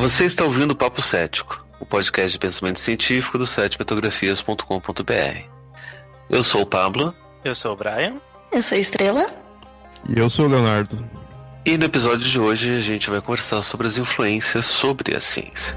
Você está ouvindo o Papo Cético, o podcast de pensamento científico do setmetografias.com.br. Eu sou o Pablo. Eu sou o Brian. Eu sou a Estrela. E eu sou o Leonardo. E no episódio de hoje a gente vai conversar sobre as influências sobre a ciência.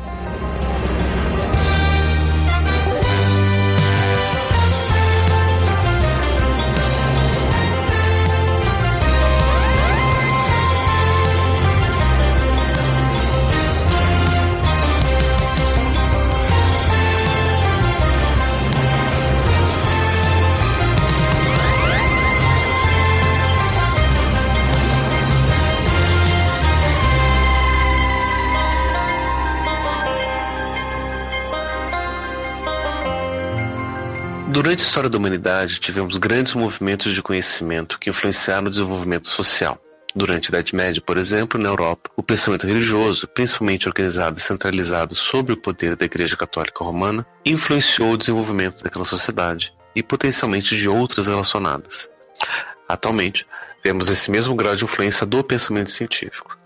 Durante a história da humanidade, tivemos grandes movimentos de conhecimento que influenciaram o desenvolvimento social. Durante a Idade Média, por exemplo, na Europa, o pensamento religioso, principalmente organizado e centralizado sobre o poder da Igreja Católica Romana, influenciou o desenvolvimento daquela sociedade e potencialmente de outras relacionadas. Atualmente, vemos esse mesmo grau de influência do pensamento científico.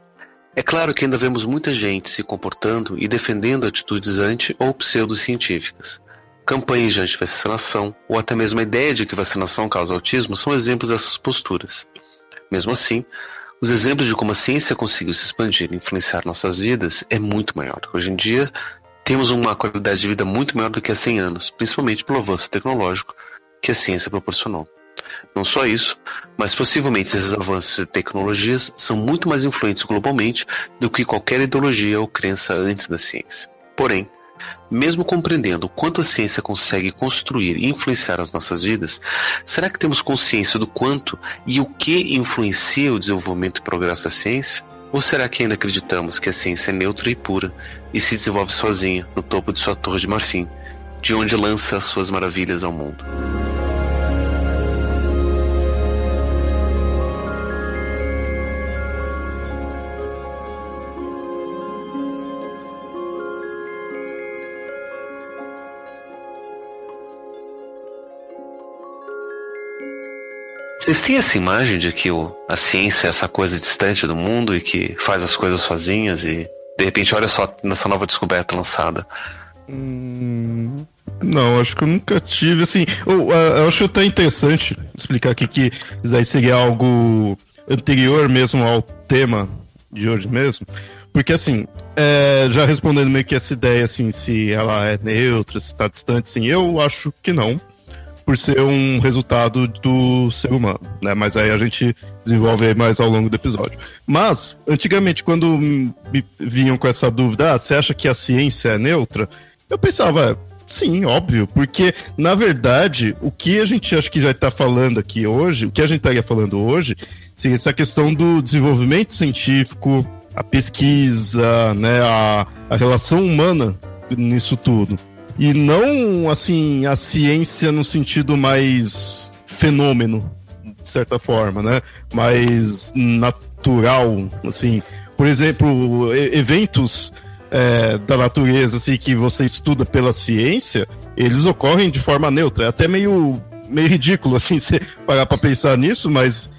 É claro que ainda vemos muita gente se comportando e defendendo atitudes anti- ou pseudocientíficas, campanhas de antivacinação ou até mesmo a ideia de que vacinação causa autismo são exemplos dessas posturas. Mesmo assim, os exemplos de como a ciência conseguiu se expandir e influenciar nossas vidas é muito maior. Hoje em dia, temos uma qualidade de vida muito maior do que há 100 anos, principalmente pelo avanço tecnológico que a ciência proporcionou. Não só isso, mas possivelmente esses avanços e tecnologias são muito mais influentes globalmente do que qualquer ideologia ou crença antes da ciência. Porém, mesmo compreendendo o quanto a ciência consegue construir e influenciar as nossas vidas, será que temos consciência do quanto e o que influencia o desenvolvimento e progresso da ciência? Ou será que ainda acreditamos que a ciência é neutra e pura e se desenvolve sozinha no topo de sua torre de marfim, de onde lança as suas maravilhas ao mundo? Vocês têm essa imagem de que o, a ciência é essa coisa distante do mundo e que faz as coisas sozinhas e de repente olha só nessa nova descoberta lançada? Hum, não, acho que eu nunca tive. Assim, eu, eu acho até interessante explicar aqui que isso aí seria algo anterior mesmo ao tema de hoje mesmo. Porque assim, é, já respondendo meio que essa ideia, assim, se ela é neutra, se está distante, sim, eu acho que não por ser um resultado do ser humano, né? Mas aí a gente desenvolve mais ao longo do episódio. Mas, antigamente, quando me vinham com essa dúvida, ah, você acha que a ciência é neutra? Eu pensava, sim, óbvio, porque, na verdade, o que a gente acho que já está falando aqui hoje, o que a gente estaria falando hoje, seria essa questão do desenvolvimento científico, a pesquisa, né, a, a relação humana nisso tudo. E não, assim, a ciência no sentido mais fenômeno, de certa forma, né? Mais natural, assim. Por exemplo, eventos é, da natureza, assim, que você estuda pela ciência, eles ocorrem de forma neutra. É até meio, meio ridículo, assim, você parar para pensar nisso, mas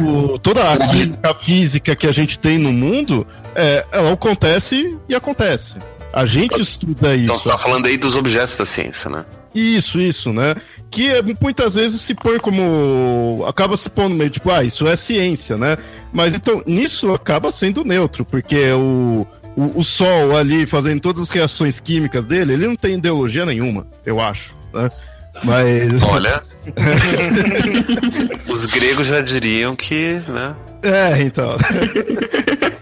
o, toda a química física que a gente tem no mundo, é, ela acontece e acontece. A gente então, estuda isso. Então você tá falando aí dos objetos da ciência, né? Isso, isso, né? Que muitas vezes se põe como. acaba se pondo meio tipo, ah, isso é ciência, né? Mas então, nisso acaba sendo neutro, porque o, o, o Sol ali fazendo todas as reações químicas dele, ele não tem ideologia nenhuma, eu acho, né? Mas. Olha. Os gregos já diriam que, né? É, então.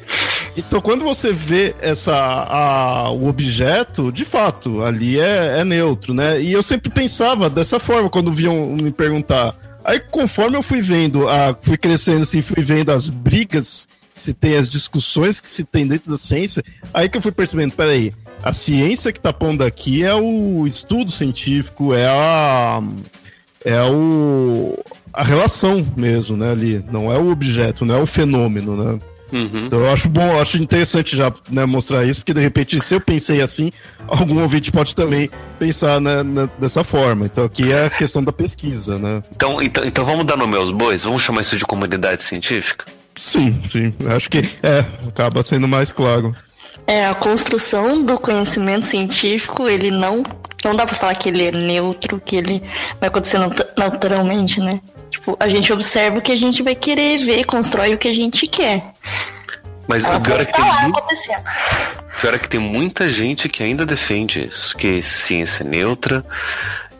Então, quando você vê essa, a, o objeto, de fato, ali é, é, neutro, né? E eu sempre pensava dessa forma quando vinham me perguntar. Aí, conforme eu fui vendo, a, fui crescendo assim, fui vendo as brigas que se tem, as discussões que se tem dentro da ciência, aí que eu fui percebendo, peraí, a ciência que tá pondo aqui é o estudo científico, é a. É o. a relação mesmo, né, ali. Não é o objeto, não é o fenômeno, né? Uhum. Então eu acho bom, eu acho interessante já né, mostrar isso, porque de repente, se eu pensei assim, algum ouvinte pode também pensar né, né, dessa forma. Então aqui é a questão da pesquisa, né? Então, então, então vamos dar nome aos bois? Vamos chamar isso de comunidade científica? Sim, sim. Acho que é, acaba sendo mais claro. É, a construção do conhecimento científico, ele não. Não dá pra falar que ele é neutro, que ele vai acontecer naturalmente, né? Tipo, a gente observa o que a gente vai querer ver, constrói o que a gente quer. Mas Ela o pior é que tem. Muito... pior é que tem muita gente que ainda defende isso, que ciência é neutra,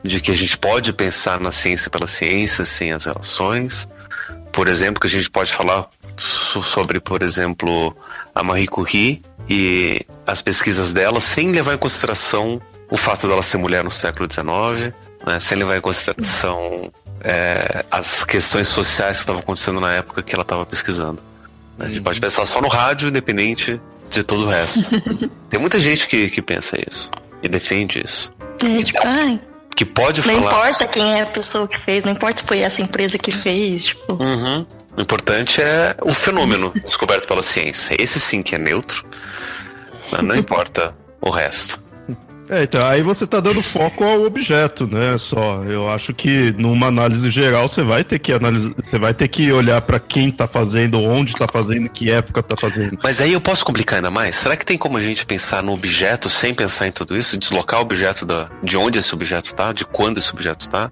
de que a gente pode pensar na ciência pela ciência, sem as relações. Por exemplo, que a gente pode falar sobre, por exemplo, a Marie Curie e as pesquisas dela sem levar em consideração o fato dela ser mulher no século XIX, né, sem levar em consideração é, as questões sociais que estavam acontecendo na época que ela estava pesquisando. A gente pode pensar só no rádio, independente de todo o resto. Tem muita gente que, que pensa isso e defende isso. É, tipo, ai, que pode não falar. Não importa quem é a pessoa que fez, não importa se foi essa empresa que fez. Tipo. Uhum. O importante é o fenômeno descoberto pela ciência. Esse sim que é neutro. Não importa o resto. É, então, aí você tá dando foco ao objeto, né? Só. Eu acho que numa análise geral você vai ter que analisar, você vai ter que olhar para quem tá fazendo, onde tá fazendo, que época tá fazendo. Mas aí eu posso complicar ainda mais? Será que tem como a gente pensar no objeto sem pensar em tudo isso? Deslocar o objeto da, de onde esse objeto tá, de quando esse objeto tá?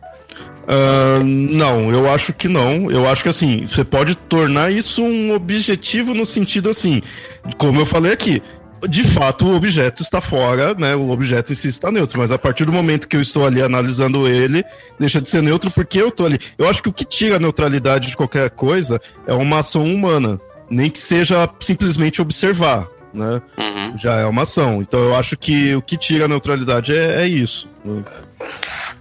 Uh, não, eu acho que não. Eu acho que assim, você pode tornar isso um objetivo no sentido assim, como eu falei aqui, de fato, o objeto está fora, né? O objeto em si está neutro, mas a partir do momento que eu estou ali analisando ele, deixa de ser neutro porque eu estou ali. Eu acho que o que tira a neutralidade de qualquer coisa é uma ação humana, nem que seja simplesmente observar, né? Uhum. Já é uma ação. Então eu acho que o que tira a neutralidade é, é isso. Né?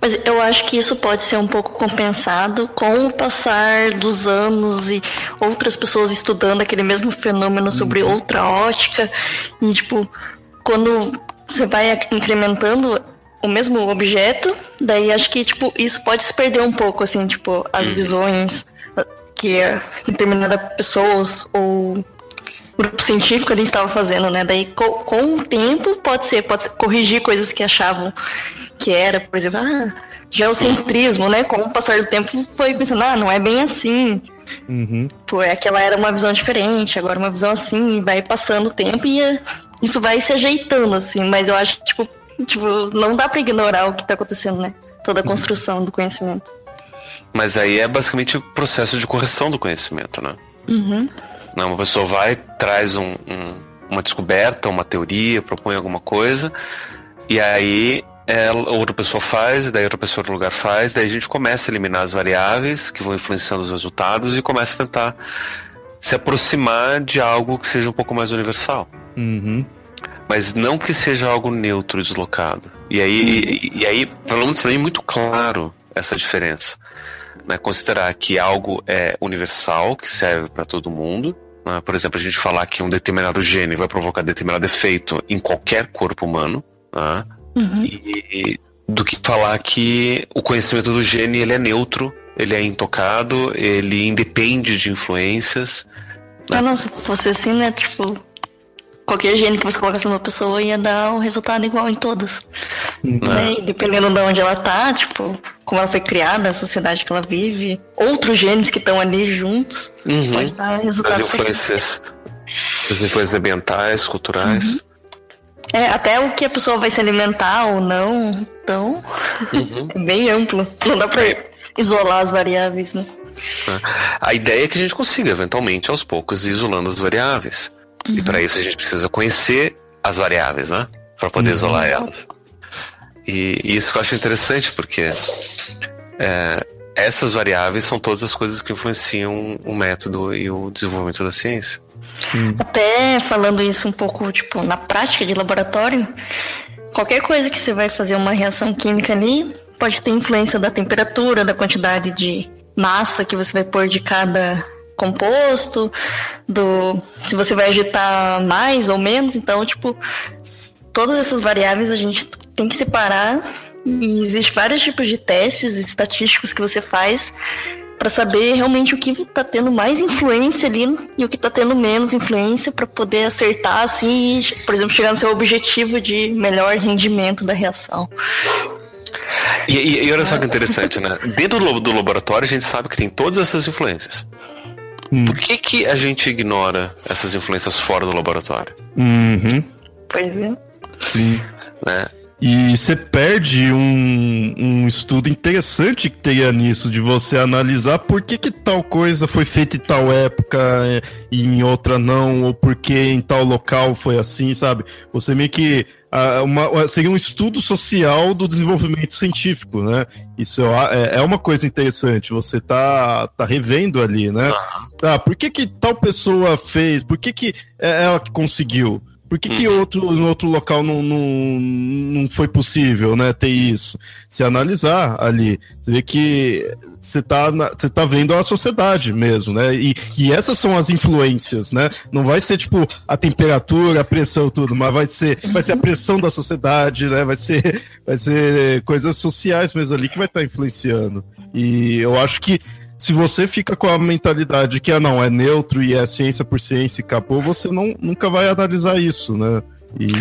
Mas eu acho que isso pode ser um pouco compensado com o passar dos anos e outras pessoas estudando aquele mesmo fenômeno sobre uhum. outra ótica. E, tipo, quando você vai incrementando o mesmo objeto, daí acho que, tipo, isso pode se perder um pouco, assim, tipo, as uhum. visões que determinada pessoas ou grupo científico ali estava fazendo, né? Daí, com, com, o tempo, pode ser, pode ser, corrigir coisas que achavam que era, por exemplo, ah, geocentrismo, né? Com o passar do tempo foi pensando, ah, não é bem assim. Uhum. Pô, aquela era uma visão diferente, agora uma visão assim, e vai passando o tempo e eh, isso vai se ajeitando, assim, mas eu acho que, tipo, tipo não dá para ignorar o que tá acontecendo, né? Toda a uhum. construção do conhecimento. Mas aí é basicamente o processo de correção do conhecimento, né? Uhum. Não, uma pessoa vai, traz um, um, uma descoberta, uma teoria, propõe alguma coisa, e aí ela, outra pessoa faz, daí outra pessoa no lugar faz, daí a gente começa a eliminar as variáveis que vão influenciando os resultados e começa a tentar se aproximar de algo que seja um pouco mais universal. Uhum. Mas não que seja algo neutro, deslocado. E aí, uhum. e, e, aí pelo menos para mim, é muito claro essa diferença. Né? Considerar que algo é universal, que serve para todo mundo. Né? Por exemplo, a gente falar que um determinado gene vai provocar determinado efeito em qualquer corpo humano. Né? Uhum. E, do que falar que o conhecimento do gene ele é neutro, ele é intocado, ele independe de influências. Né? Não, se fosse assim, né? Tipo, qualquer gene que você colocasse numa pessoa ia dar um resultado igual em todas. Uhum. Né? dependendo de onde ela tá, tipo, como ela foi criada, a sociedade que ela vive, outros genes que estão ali juntos, uhum. pode dar resultados. As influências, as influências ambientais, culturais. Uhum. É, até o que a pessoa vai se alimentar ou não, então uhum. é bem amplo. Não dá pra isolar as variáveis, né? A ideia é que a gente consiga, eventualmente, aos poucos, ir isolando as variáveis. Uhum. E para isso a gente precisa conhecer as variáveis, né? Para poder uhum. isolar elas. E, e, isso eu acho interessante, porque é, essas variáveis são todas as coisas que influenciam o método e o desenvolvimento da ciência. Hum. Até falando isso um pouco, tipo, na prática de laboratório, qualquer coisa que você vai fazer uma reação química ali pode ter influência da temperatura, da quantidade de massa que você vai pôr de cada composto, do se você vai agitar mais ou menos, então, tipo, todas essas variáveis a gente tem que separar e existe vários tipos de testes estatísticos que você faz para saber realmente o que está tendo mais influência ali e o que está tendo menos influência para poder acertar assim, e, por exemplo, chegar no seu objetivo de melhor rendimento da reação. E, e, e olha só que interessante, né? Dentro do, do, laboratório a gente sabe que tem todas essas influências. Hum. Por que, que a gente ignora essas influências fora do laboratório? Uhum. Pois é. Sim. Né? E você perde um, um estudo interessante que teria nisso, de você analisar por que, que tal coisa foi feita em tal época e em outra não, ou por que em tal local foi assim, sabe? Você meio que. Uma, seria um estudo social do desenvolvimento científico, né? Isso é, é uma coisa interessante, você tá, tá revendo ali, né? Ah, por que, que tal pessoa fez? Por que, que é ela que conseguiu? Por que, que uhum. outro, em outro local não, não, não foi possível, né, ter isso? Se analisar ali, você vê que você tá, você tá vendo a sociedade mesmo, né? E, e essas são as influências, né? Não vai ser tipo a temperatura, a pressão, tudo, mas vai ser, vai ser a pressão da sociedade, né? Vai ser, vai ser coisas sociais mesmo ali que vai estar tá influenciando. E eu acho que se você fica com a mentalidade que ah, não, é neutro e é ciência por ciência e acabou, você não, nunca vai analisar isso, né? E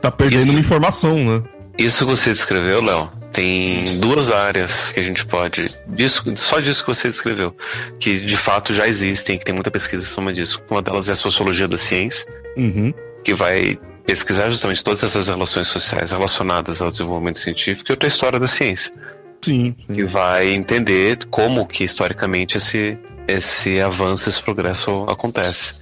tá perdendo isso, uma informação, né? Isso que você descreveu, Léo, tem duas áreas que a gente pode. Disso, só disso que você descreveu, que de fato já existem, que tem muita pesquisa em cima disso. Uma delas é a sociologia da ciência, uhum. que vai pesquisar justamente todas essas relações sociais relacionadas ao desenvolvimento científico e outra é a história da ciência Sim, sim. Que vai entender como que historicamente esse, esse avanço, esse progresso acontece.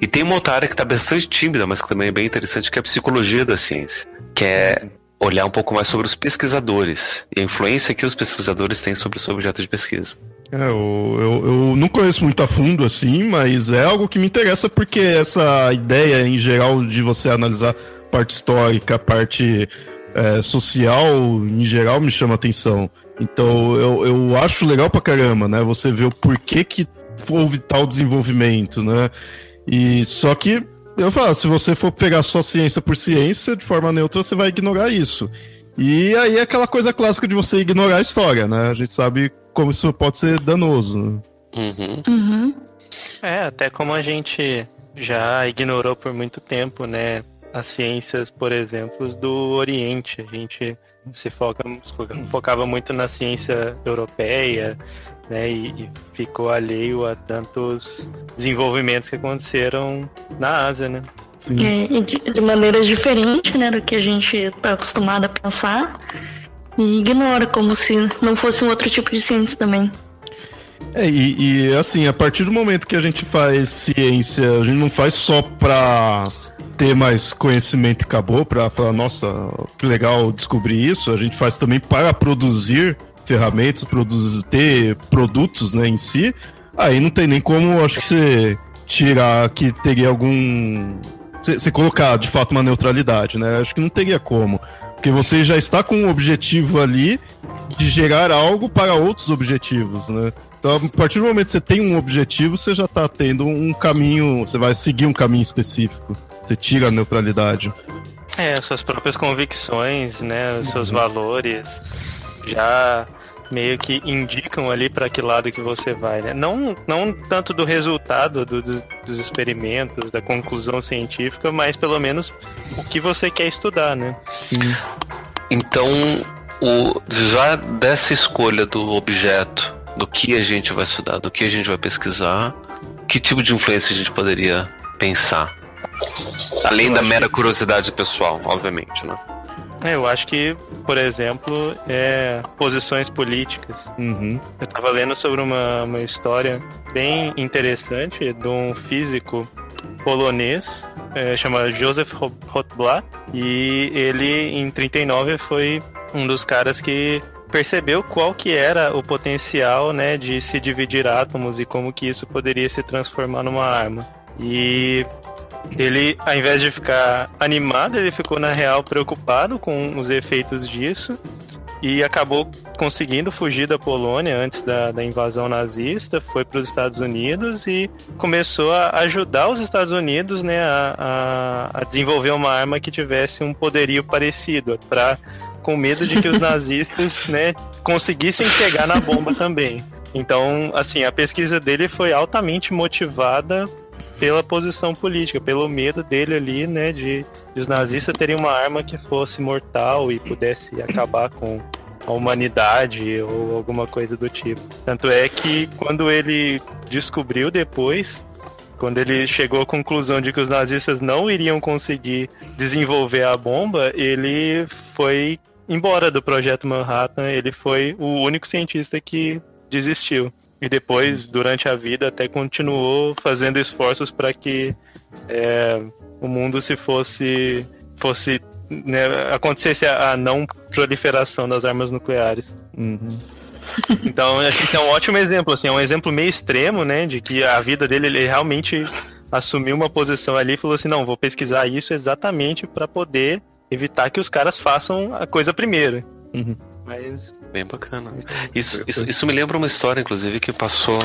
E tem uma outra área que está bastante tímida, mas que também é bem interessante, que é a psicologia da ciência, que é olhar um pouco mais sobre os pesquisadores e a influência que os pesquisadores têm sobre o seu objeto de pesquisa. É, eu, eu, eu, não conheço muito a fundo assim, mas é algo que me interessa porque essa ideia em geral de você analisar parte histórica, parte é, social, em geral, me chama atenção. Então, eu, eu acho legal pra caramba, né? Você vê o porquê que houve tal desenvolvimento, né? E só que, eu falo, se você for pegar só ciência por ciência, de forma neutra, você vai ignorar isso. E aí é aquela coisa clássica de você ignorar a história, né? A gente sabe como isso pode ser danoso. Né? Uhum. Uhum. É, até como a gente já ignorou por muito tempo, né? As ciências, por exemplo, do Oriente. A gente se foca, focava muito na ciência europeia, né, e, e, ficou alheio a tantos desenvolvimentos que aconteceram na Ásia, né? É, de, de maneiras diferentes, né, do que a gente está acostumado a pensar, e ignora como se não fosse um outro tipo de ciência também. É, e, e assim, a partir do momento que a gente faz ciência, a gente não faz só para ter mais conhecimento e acabou, para falar, nossa, que legal descobrir isso. A gente faz também para produzir ferramentas, produzir, ter produtos né, em si. Aí não tem nem como, acho que você tirar que teria algum. Você colocar de fato uma neutralidade, né? Acho que não teria como. Porque você já está com um objetivo ali de gerar algo para outros objetivos, né? Então, a partir do momento que você tem um objetivo, você já está tendo um caminho, você vai seguir um caminho específico. Você tira a neutralidade. É, suas próprias convicções, né? Os seus uhum. valores já meio que indicam ali para que lado que você vai, né? Não, não tanto do resultado do, do, dos experimentos, da conclusão científica, mas pelo menos o que você quer estudar, né? Sim. Então, o, já dessa escolha do objeto, do que a gente vai estudar, do que a gente vai pesquisar, que tipo de influência a gente poderia pensar? Além da mera curiosidade pessoal, obviamente, né? É, eu acho que, por exemplo, é posições políticas. Uhum. Eu estava lendo sobre uma, uma história bem interessante de um físico polonês, é, chama Joseph Rotblat, e ele em 39 foi um dos caras que percebeu qual que era o potencial, né, de se dividir átomos e como que isso poderia se transformar numa arma. E ele, ao invés de ficar animado, ele ficou na real preocupado com os efeitos disso e acabou conseguindo fugir da Polônia antes da, da invasão nazista, foi para os Estados Unidos e começou a ajudar os Estados Unidos né, a, a, a desenvolver uma arma que tivesse um poderio parecido, para com medo de que os nazistas né, conseguissem pegar na bomba também. Então, assim, a pesquisa dele foi altamente motivada pela posição política, pelo medo dele ali, né, de, de os nazistas terem uma arma que fosse mortal e pudesse acabar com a humanidade ou alguma coisa do tipo. Tanto é que quando ele descobriu depois Quando ele chegou à conclusão de que os nazistas não iriam conseguir desenvolver a bomba, ele foi embora do projeto Manhattan. Ele foi o único cientista que desistiu. E depois, durante a vida, até continuou fazendo esforços para que é, o mundo se fosse fosse né, acontecesse a, a, não proliferação das armas nucleares. Uhum. Então, acho que é um ótimo exemplo, assim, é um exemplo meio extremo, né, de que a vida dele, ele realmente assumiu uma posição ali e falou assim, não, vou pesquisar isso exatamente para poder evitar que os caras façam a coisa primeiro. Uhum. Mas... Bem bacana. Isso, isso, isso me lembra uma história, inclusive, que passou...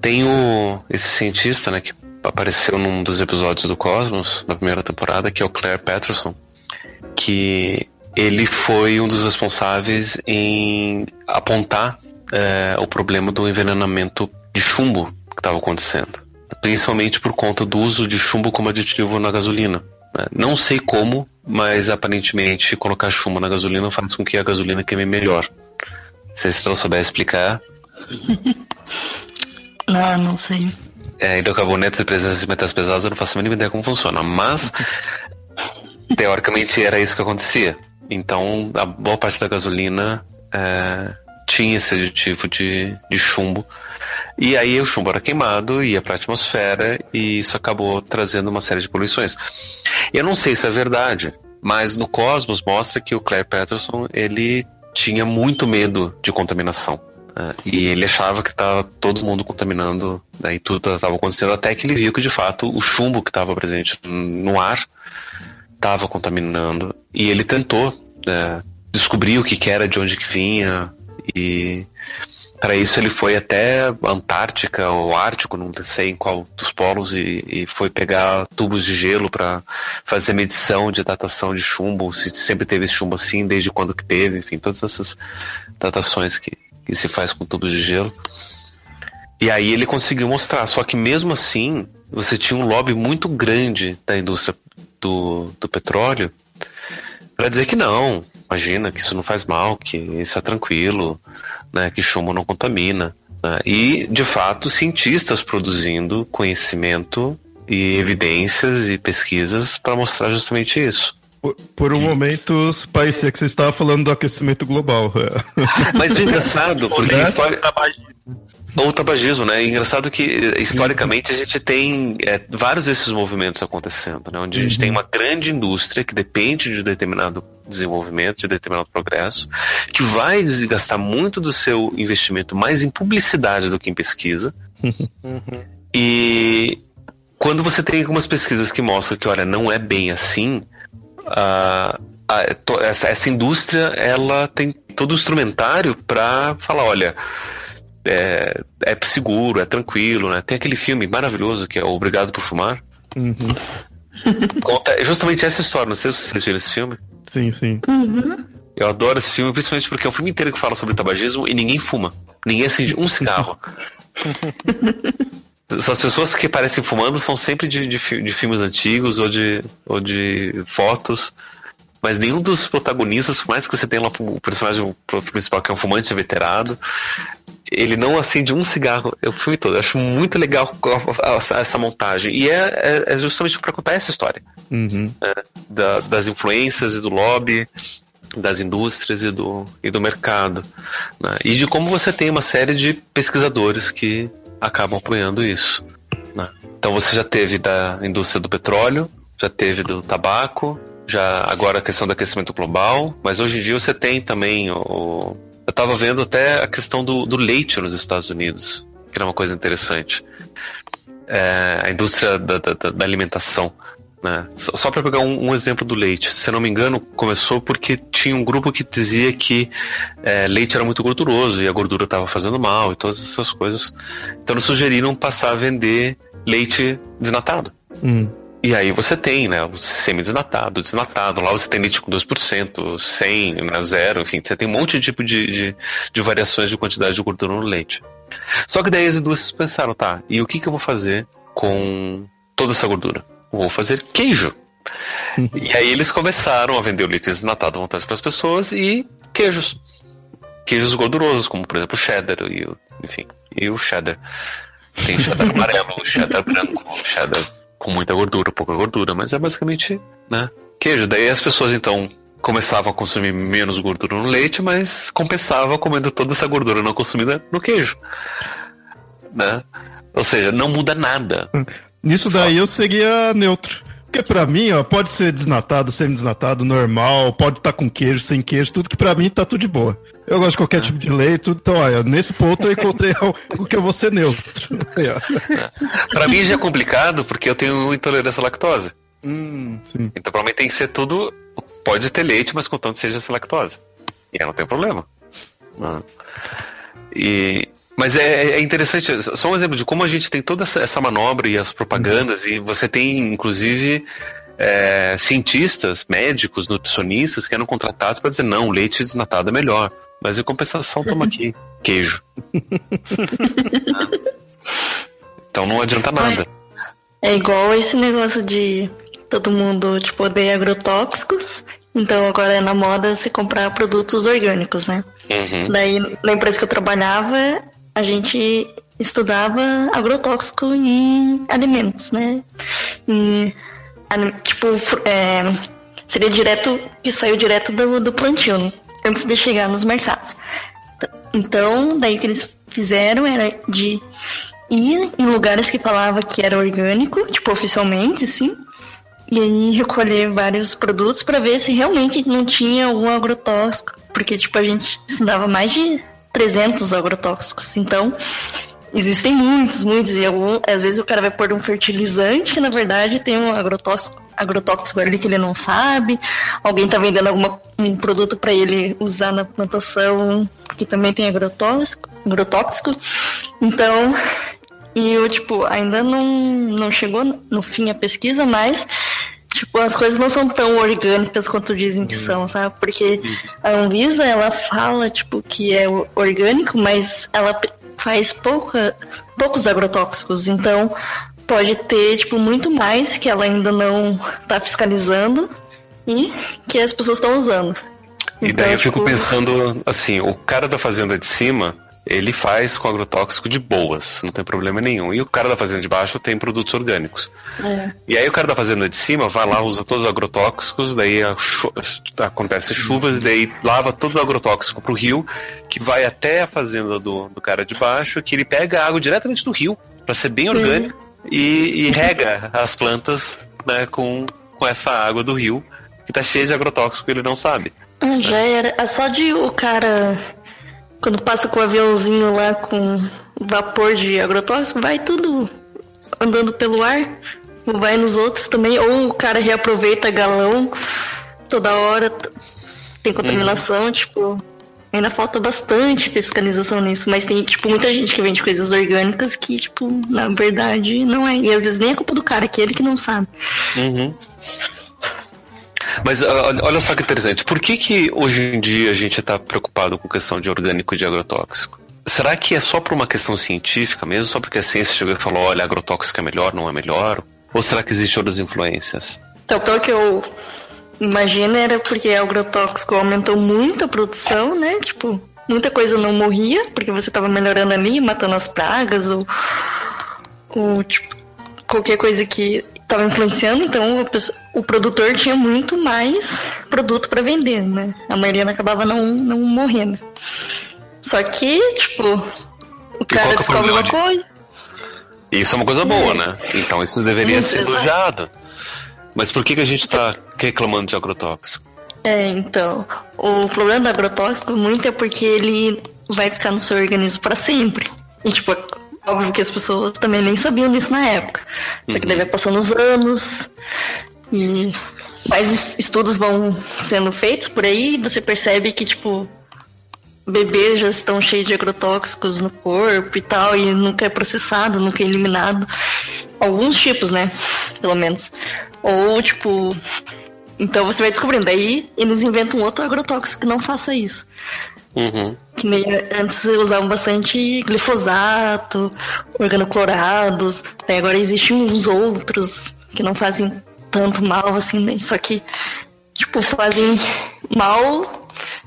Tem o, esse cientista, né, que apareceu num dos episódios do Cosmos, na primeira temporada, que é o Claire Patterson, que ele foi um dos responsáveis em apontar é, o problema do envenenamento de chumbo que estava acontecendo, principalmente por conta do uso de chumbo como aditivo na gasolina. Né? Não sei como, mas aparentemente colocar chumbo na gasolina faz com que a gasolina queime melhor. Se você não souber explicar. não, não sei. É, hidrocarbonetos e presença de metais pesados, eu não faço a mínima ideia como funciona, mas teoricamente era isso que acontecia. Então, a boa parte da gasolina é, tinha esse aditivo de, de chumbo. E aí o chumbo era queimado, ia para a atmosfera e isso acabou trazendo uma série de poluições. Eu não sei se é verdade, mas no Cosmos mostra que o Claire Patterson ele tinha muito medo de contaminação. Uh, e ele achava que estava todo mundo contaminando né, e tudo estava acontecendo até que ele viu que de fato o chumbo que estava presente no ar estava contaminando e ele tentou uh, descobrir o que, que era, de onde que vinha e para isso ele foi até Antártica ou Ártico, não sei em qual dos polos, e, e foi pegar tubos de gelo para fazer medição de datação de chumbo, se sempre teve esse chumbo assim, desde quando que teve, enfim, todas essas datações que, que se faz com tubos de gelo. E aí ele conseguiu mostrar, só que mesmo assim, você tinha um lobby muito grande da indústria do, do petróleo para dizer que não, imagina que isso não faz mal, que isso é tranquilo, né, que chumbo não contamina. Né? E, de fato, cientistas produzindo conhecimento e evidências e pesquisas para mostrar justamente isso. Por, por um momento, parecia que você estava falando do aquecimento global. Mas o engraçado, porque a história... Ou o tabagismo, né? engraçado que historicamente a gente tem é, vários desses movimentos acontecendo, né? Onde a gente uhum. tem uma grande indústria que depende de determinado desenvolvimento, de determinado progresso, que vai desgastar muito do seu investimento mais em publicidade do que em pesquisa. Uhum. E quando você tem algumas pesquisas que mostram que, olha, não é bem assim, a, a, essa, essa indústria ela tem todo o instrumentário para falar, olha é, é seguro, é tranquilo, né? Tem aquele filme maravilhoso que é Obrigado por Fumar. Uhum. Conta justamente essa história. Não sei se vocês viram esse filme. Sim, sim. Uhum. Eu adoro esse filme, principalmente porque é um filme inteiro que fala sobre tabagismo e ninguém fuma. Ninguém acende um cigarro. As pessoas que parecem fumando são sempre de, de, de, filmes antigos ou de, ou de fotos. Mas nenhum dos protagonistas, por mais que você tenha lá o personagem principal que é um fumante veterado, ele não acende um cigarro o filme todo. Eu acho muito legal essa montagem. E é, é, é justamente para contar essa história. Uhum. É, da, das influências e do lobby, das indústrias e do, e do mercado. Né? E de como você tem uma série de pesquisadores que acabam apoiando isso. Né? Então você já teve da indústria do petróleo, já teve do tabaco, já agora a questão do aquecimento global, mas hoje em dia você tem também o, eu estava vendo até a questão do, do, leite nos Estados Unidos, que era uma coisa interessante. É, a indústria da, da, da alimentação. Né? Só, só para pegar um, um, exemplo do leite, se eu não me engano, começou porque tinha um grupo que dizia que é, leite era muito gorduroso e a gordura estava fazendo mal e todas essas coisas. Então eles sugeriram passar a vender leite desnatado. Hum. E aí você tem, né, o semi-desnatado, desnatado, lá você tem leite com 2%, 100, né, zero, enfim, você tem um monte de tipo de, de, de variações de quantidade de gordura no leite. Só que daí as indústrias pensaram, tá, e o que, que eu vou fazer com toda essa gordura? vou fazer queijo. e aí eles começaram a vender o leite desnatado à vontade para as pessoas e queijos. Queijos gordurosos, como por exemplo o cheddar e o, enfim, e o cheddar. Tem cheddar amarelo, cheddar branco, cheddar com muita gordura, pouca gordura, mas é basicamente, né, queijo. Daí as pessoas então começavam a consumir menos gordura no leite, mas compensava comendo toda essa gordura não consumida no queijo. Né? Ou seja, não muda nada. Nisso daí eu seria neutro. Porque pra mim, ó, pode ser desnatado, semi-desnatado, normal, pode estar tá com queijo, sem queijo, tudo que pra mim tá tudo de boa. Eu gosto de qualquer tipo de leite, então, olha, nesse ponto eu encontrei o que eu vou ser neutro. pra mim já é complicado porque eu tenho intolerância à lactose. Hum, então pra mim tem que ser tudo. Pode ter leite, mas contanto seja sem lactose. E aí não tem problema. E, mas é, é, interessante, só um exemplo de como a gente tem toda essa, essa manobra e as propagandas, uhum. e você tem, inclusive, é, cientistas, médicos, nutricionistas que eram contratados para dizer, não, leite desnatado é melhor. Mas em compensação, toma aqui, queijo. então não adianta nada. É igual esse negócio de todo mundo, tipo, odeia agrotóxicos, então agora é na moda se comprar produtos orgânicos, né? Uhum. Daí, na empresa que eu trabalhava, a gente estudava agrotóxico em alimentos, né? Em, tipo, é, seria direto, que saiu direto do, do plantio, né? antes de chegar nos mercados. Então, daí o que eles fizeram era de ir em lugares que falava que era orgânico, tipo, oficialmente, assim, e aí recolher vários produtos para ver se realmente não tinha algum agrotóxico, porque, tipo, a gente estudava mais de 300 agrotóxicos. Então, existem muitos, muitos. E algum, às vezes o cara vai pôr um fertilizante que na verdade tem um agrotóxico, agrotóxico ali que ele não sabe. Alguém está vendendo algum um produto para ele usar na plantação que também tem agrotóxico. agrotóxico. Então, e eu, tipo, ainda não, não chegou no fim a pesquisa, mas Tipo, as coisas não são tão orgânicas quanto dizem que são, sabe? Porque a Anvisa, ela fala, tipo, que é orgânico, mas ela faz pouca, poucos agrotóxicos. Então, pode ter, tipo, muito mais que ela ainda não tá fiscalizando e que as pessoas estão usando. E então, daí eu fico tipo... pensando, assim, o cara da fazenda de cima, ele faz com agrotóxico de boas, não tem problema nenhum. E o cara da fazenda de baixo tem produtos orgânicos. É. E aí o cara da fazenda de cima vai lá, usa todos os agrotóxicos, daí chu acontece chuvas, e daí lava todo o agrotóxico pro rio, que vai até a fazenda do, do cara de baixo, que ele pega a água diretamente do rio, para ser bem orgânico, e, e, rega as plantas né, com, com essa água do rio, que tá cheia de agrotóxico que ele não sabe. Já era. É só de o cara quando passa com o aviãozinho lá com vapor de agrotóxico, vai tudo andando pelo ar, vai nos outros também, ou o cara reaproveita galão toda hora, tem contaminação, uhum. tipo, ainda falta bastante fiscalização nisso, mas tem, tipo, muita gente que vende coisas orgânicas que, tipo, na verdade não é. E às vezes nem é culpa do cara, que é ele que não sabe. Uhum. Mas olha só que interessante. Por que, que hoje em dia a gente está preocupado com questão de orgânico e de agrotóxico? Será que é só por uma questão científica mesmo? Só porque a ciência chegou e falou, olha, agrotóxico é melhor, não é melhor? Ou será que existem outras influências? Então, pelo que eu imagino, era porque agrotóxico aumentou muito a produção, né? Tipo, muita coisa não morria, porque você estava melhorando ali, matando as pragas, ou, ou tipo, qualquer coisa que estava influenciando, então o, produtor tinha muito mais produto para vender, né? A maioria acabava não, não morrendo. Só que, tipo, o cara descobre uma coisa. Isso é uma coisa boa, é. né? Então isso deveria ser elogiado. Mas por que, que a gente está reclamando de agrotóxico? É, então, o problema do agrotóxico muito é porque ele vai ficar no seu organismo para sempre. E, tipo, Óbvio que as pessoas também nem sabiam disso na época. Só que uhum. deve passando os anos e mais estudos vão sendo feitos por aí, você percebe que, tipo, bebês já estão cheios de agrotóxicos no corpo e tal, e nunca é processado, nunca é eliminado. Alguns tipos, né? Pelo menos. Ou, tipo. Então você vai descobrindo. Daí eles inventam outro agrotóxico que não faça isso. Uhum. Que meio, antes usavam bastante glifosato, organoclorados, agora existem uns outros que não fazem tanto mal assim, né? Só que, tipo, fazem mal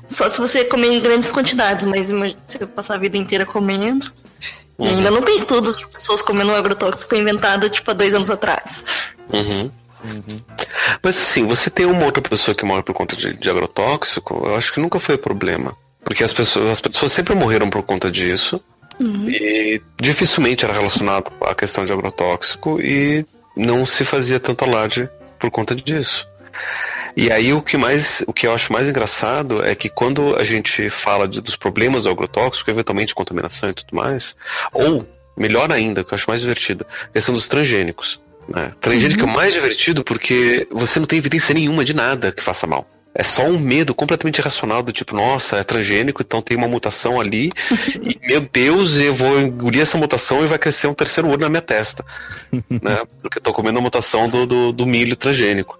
só se você comer em grandes quantidades, mas você passar a vida inteira comendo. Uhum. E ainda não tem estudos de pessoas comendo um agrotóxico inventado, tipo, há dois anos atrás. Uhum. Uhum. Mas assim, você tem uma outra pessoa que morre por conta de, de agrotóxico, eu acho que nunca foi problema. Porque as pessoas, as pessoas sempre morreram por conta disso. Uhum. E dificilmente era relacionado à questão de agrotóxico e não se fazia tanto alarde por conta disso. E aí o que mais, o que eu acho mais engraçado é que quando a gente fala de, dos problemas do agrotóxico, eventualmente contaminação e tudo mais, ou melhor ainda, o que eu acho mais divertido, a questão dos transgênicos. Né? Transgênico uhum. é mais divertido porque você não tem evidência nenhuma de nada que faça mal. É só um medo completamente irracional do tipo, nossa, é transgênico, então tem uma mutação ali, e meu Deus, eu vou engolir essa mutação e vai crescer um terceiro olho na minha testa. né? Porque eu tô comendo a mutação do, do, do milho transgênico.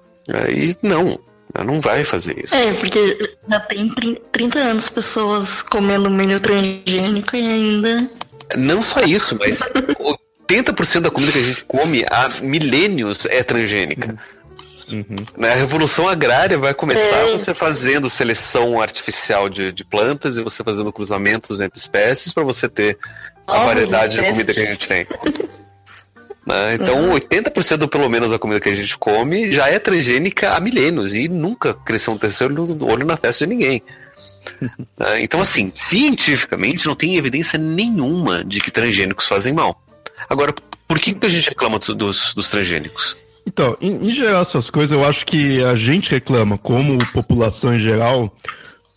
E não, não vai fazer isso. É, porque já tem 30 anos pessoas comendo milho transgênico e ainda. Não só isso, mas 80% da comida que a gente come há milênios é transgênica. Uhum. Né, a revolução agrária vai começar é. você fazendo seleção artificial de, de, plantas e você fazendo cruzamentos entre espécies para você ter a variedade de comida que a gente tem. né? Então, uhum. 80% pelo menos da comida que a gente come já é transgênica há milênios e nunca cresceu um terceiro olho na testa de ninguém. né? Então, assim, cientificamente não tem evidência nenhuma de que transgênicos fazem mal. Agora, por que, que a gente reclama dos, dos transgênicos? Então, em, em, geral, essas coisas eu acho que a gente reclama, como população em geral,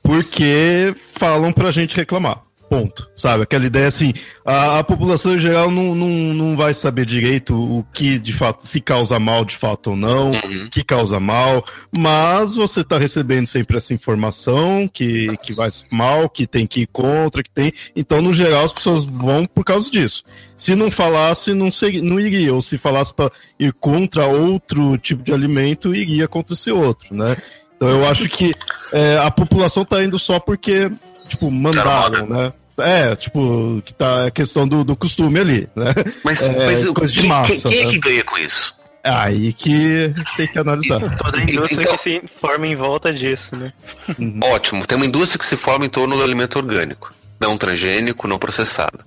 porque falam pra gente reclamar. Ponto. Sabe? Aquela ideia assim, a, a, população em geral não, não, não vai saber direito o que de fato, se causa mal de fato ou não, uhum. que causa mal, mas você está recebendo sempre essa informação que, que vai mal, que tem que ir contra, que tem. Então, no geral, as pessoas vão por causa disso. Se não falasse, não, seria, não iria, ou se falasse para ir contra outro tipo de alimento, iria contra esse outro, né? Então eu acho que é, a população está indo só porque, tipo, mandaram, né? É, tipo, que tá a questão do, do costume ali, né? Mas, é, mas coisa de massa, quem, quem é né? que ganha com isso? Aí que tem que analisar. Toda a indústria então, que se forma em volta disso, né? Uhum. Ótimo, tem uma indústria que se forma em torno do alimento orgânico, não transgênico, não processado.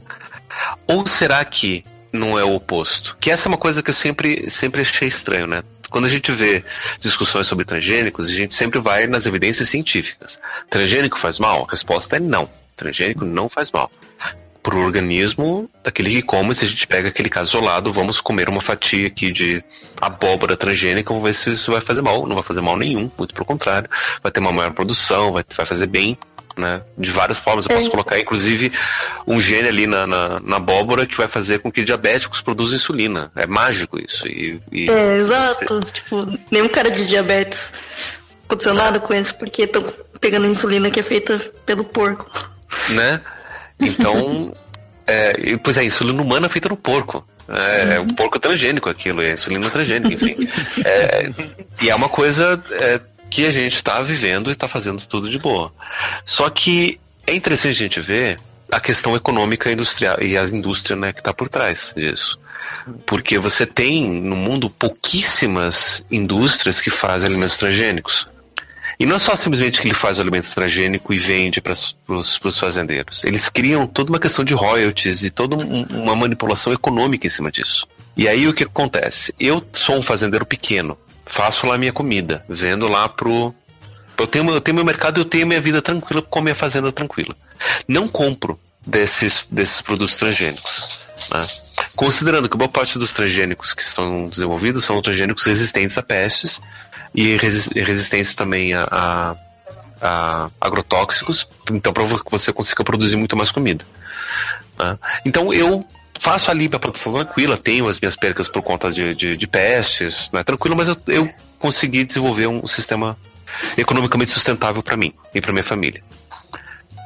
Ou será que não é o oposto? Que essa é uma coisa que eu sempre, sempre achei estranho, né? Quando a gente vê discussões sobre transgênicos, a gente sempre vai nas evidências científicas. Transgênico faz mal? A resposta é não transgênico não faz mal. Para o organismo daquele que come, se a gente pega aquele caso isolado, vamos comer uma fatia aqui de abóbora transgênica, vamos ver se isso vai fazer mal. Não vai fazer mal nenhum, muito pelo contrário. Vai ter uma maior produção, vai, vai fazer bem né? De várias formas. Eu posso é. colocar, inclusive, um gene ali na, na, na, abóbora que vai fazer com que diabéticos produzam insulina. É mágico isso. E, e é, exato. Tipo, nenhum cara de diabetes aconteceu nada com isso porque estão pegando insulina que é feita pelo porco né? Então, é, pois é, insulina humana feita no porco. É, uhum. um porco transgênico aquilo, é insulina transgênica, enfim. É, e é uma coisa é, que a gente está vivendo e está fazendo tudo de boa. Só que é interessante a gente ver a questão econômica industrial e a indústria né, que está por trás disso. Porque você tem no mundo pouquíssimas indústrias que fazem alimentos transgênicos. E não é só simplesmente que ele faz o alimento transgênico e vende para os fazendeiros. Eles criam toda uma questão de royalties e toda um, uma manipulação econômica em cima disso. E aí o que acontece? Eu sou um fazendeiro pequeno, faço lá minha comida, vendo lá pro. Eu tenho, eu tenho meu mercado, eu tenho minha vida tranquila com a minha fazenda tranquila. Não compro desses, desses produtos transgênicos. Né? Considerando que boa parte dos transgênicos que são desenvolvidos são transgênicos resistentes a pestes e resistência também a, a, a agrotóxicos, então para que você consiga produzir muito mais comida. Né? Então eu faço ali a produção tranquila, tenho as minhas percas por conta de, de, de pestes, não é tranquilo, mas eu, eu consegui desenvolver um sistema economicamente sustentável para mim e para minha família.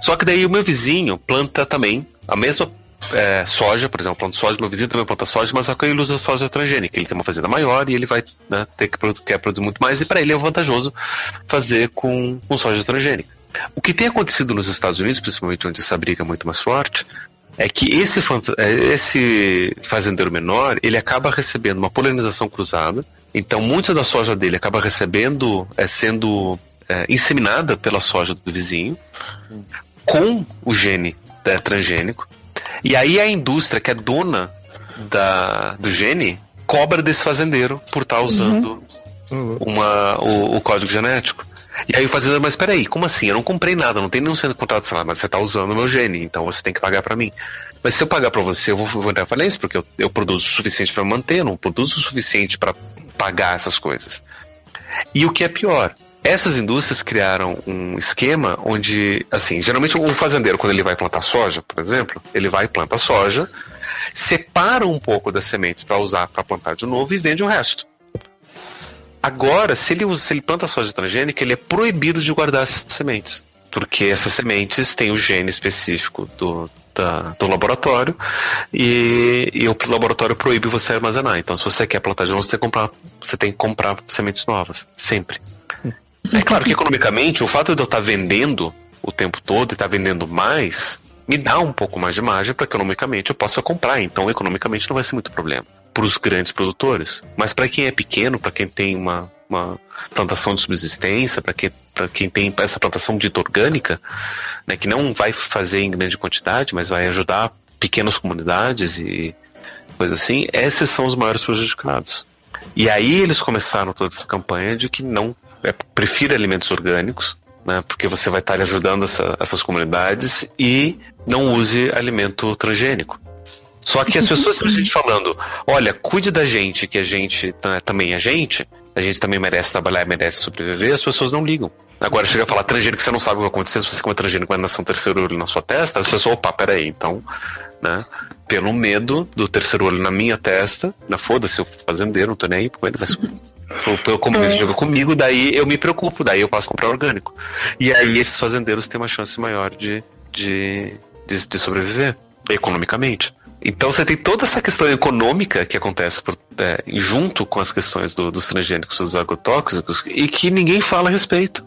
Só que daí o meu vizinho planta também a mesma é, soja, por exemplo, planta soja, meu vizinho também planta soja, mas só que ele usa soja transgênica. Ele tem uma fazenda maior e ele vai né, ter que quer produzir muito mais, e para ele é vantajoso fazer com, com soja transgênica. O que tem acontecido nos Estados Unidos, principalmente onde essa briga é muito mais forte, é que esse, é, esse fazendeiro menor ele acaba recebendo uma polinização cruzada, então muita da soja dele acaba recebendo, é sendo é, inseminada pela soja do vizinho, com o gene é, transgênico, E aí a indústria que é dona da, do gene cobra desse fazendeiro por estar tá usando uhum. uma, o, o, código genético. E aí o fazendeiro, mas peraí, como assim? Eu não comprei nada, não tem nenhum sendo contrato, sei lá, mas você está usando o meu gene, então você tem que pagar para mim. Mas se eu pagar para você, eu vou, vou entrar em falência, porque eu, eu produzo o suficiente para manter, não produzo o suficiente para pagar essas coisas. E o que é pior, essas indústrias criaram um esquema onde, assim, geralmente o fazendeiro, quando ele vai plantar soja, por exemplo, ele vai e planta soja, separa um pouco das sementes para usar para plantar de novo e vende o resto. Agora, se ele, usa, se ele planta soja transgênica, ele é proibido de guardar essas sementes. Porque essas sementes têm o gene específico do, da, do laboratório e, e, o laboratório proíbe você armazenar. Então, se você quer plantar de novo, você tem que comprar, você tem que comprar sementes novas, sempre. É claro que economicamente, o fato de eu estar vendendo o tempo todo e estar vendendo mais, me dá um pouco mais de margem para economicamente eu possa comprar. Então, economicamente não vai ser muito problema para os grandes produtores. Mas para quem é pequeno, para quem tem uma, uma plantação de subsistência, para quem, quem tem essa plantação dita orgânica, né, que não vai fazer em grande quantidade, mas vai ajudar pequenas comunidades e coisa assim, esses são os maiores prejudicados. E aí eles começaram toda essa campanha de que não é, prefira alimentos orgânicos, né, porque você vai estar ajudando essa, essas comunidades e não use alimento transgênico. Só que as pessoas simplesmente falando, olha, cuide da gente, que a gente né, também é gente, a gente também merece trabalhar merece sobreviver, as pessoas não ligam. Agora chega a falar transgênico, você não sabe o que vai acontecer, se você comer transgênico vai nascer um terceiro olho na sua testa, as pessoas, opa, peraí, então, né? Pelo medo do terceiro olho na minha testa, na foda-se, o fazendeiro, não tô nem aí com ele, mas pelo como ele joga comigo, daí eu me preocupo, daí eu posso comprar orgânico. E aí esses fazendeiros têm uma chance maior de, de, de, de sobreviver economicamente. Então você tem toda essa questão econômica que acontece por, é, junto com as questões do, dos transgênicos, dos agrotóxicos, e que ninguém fala a respeito.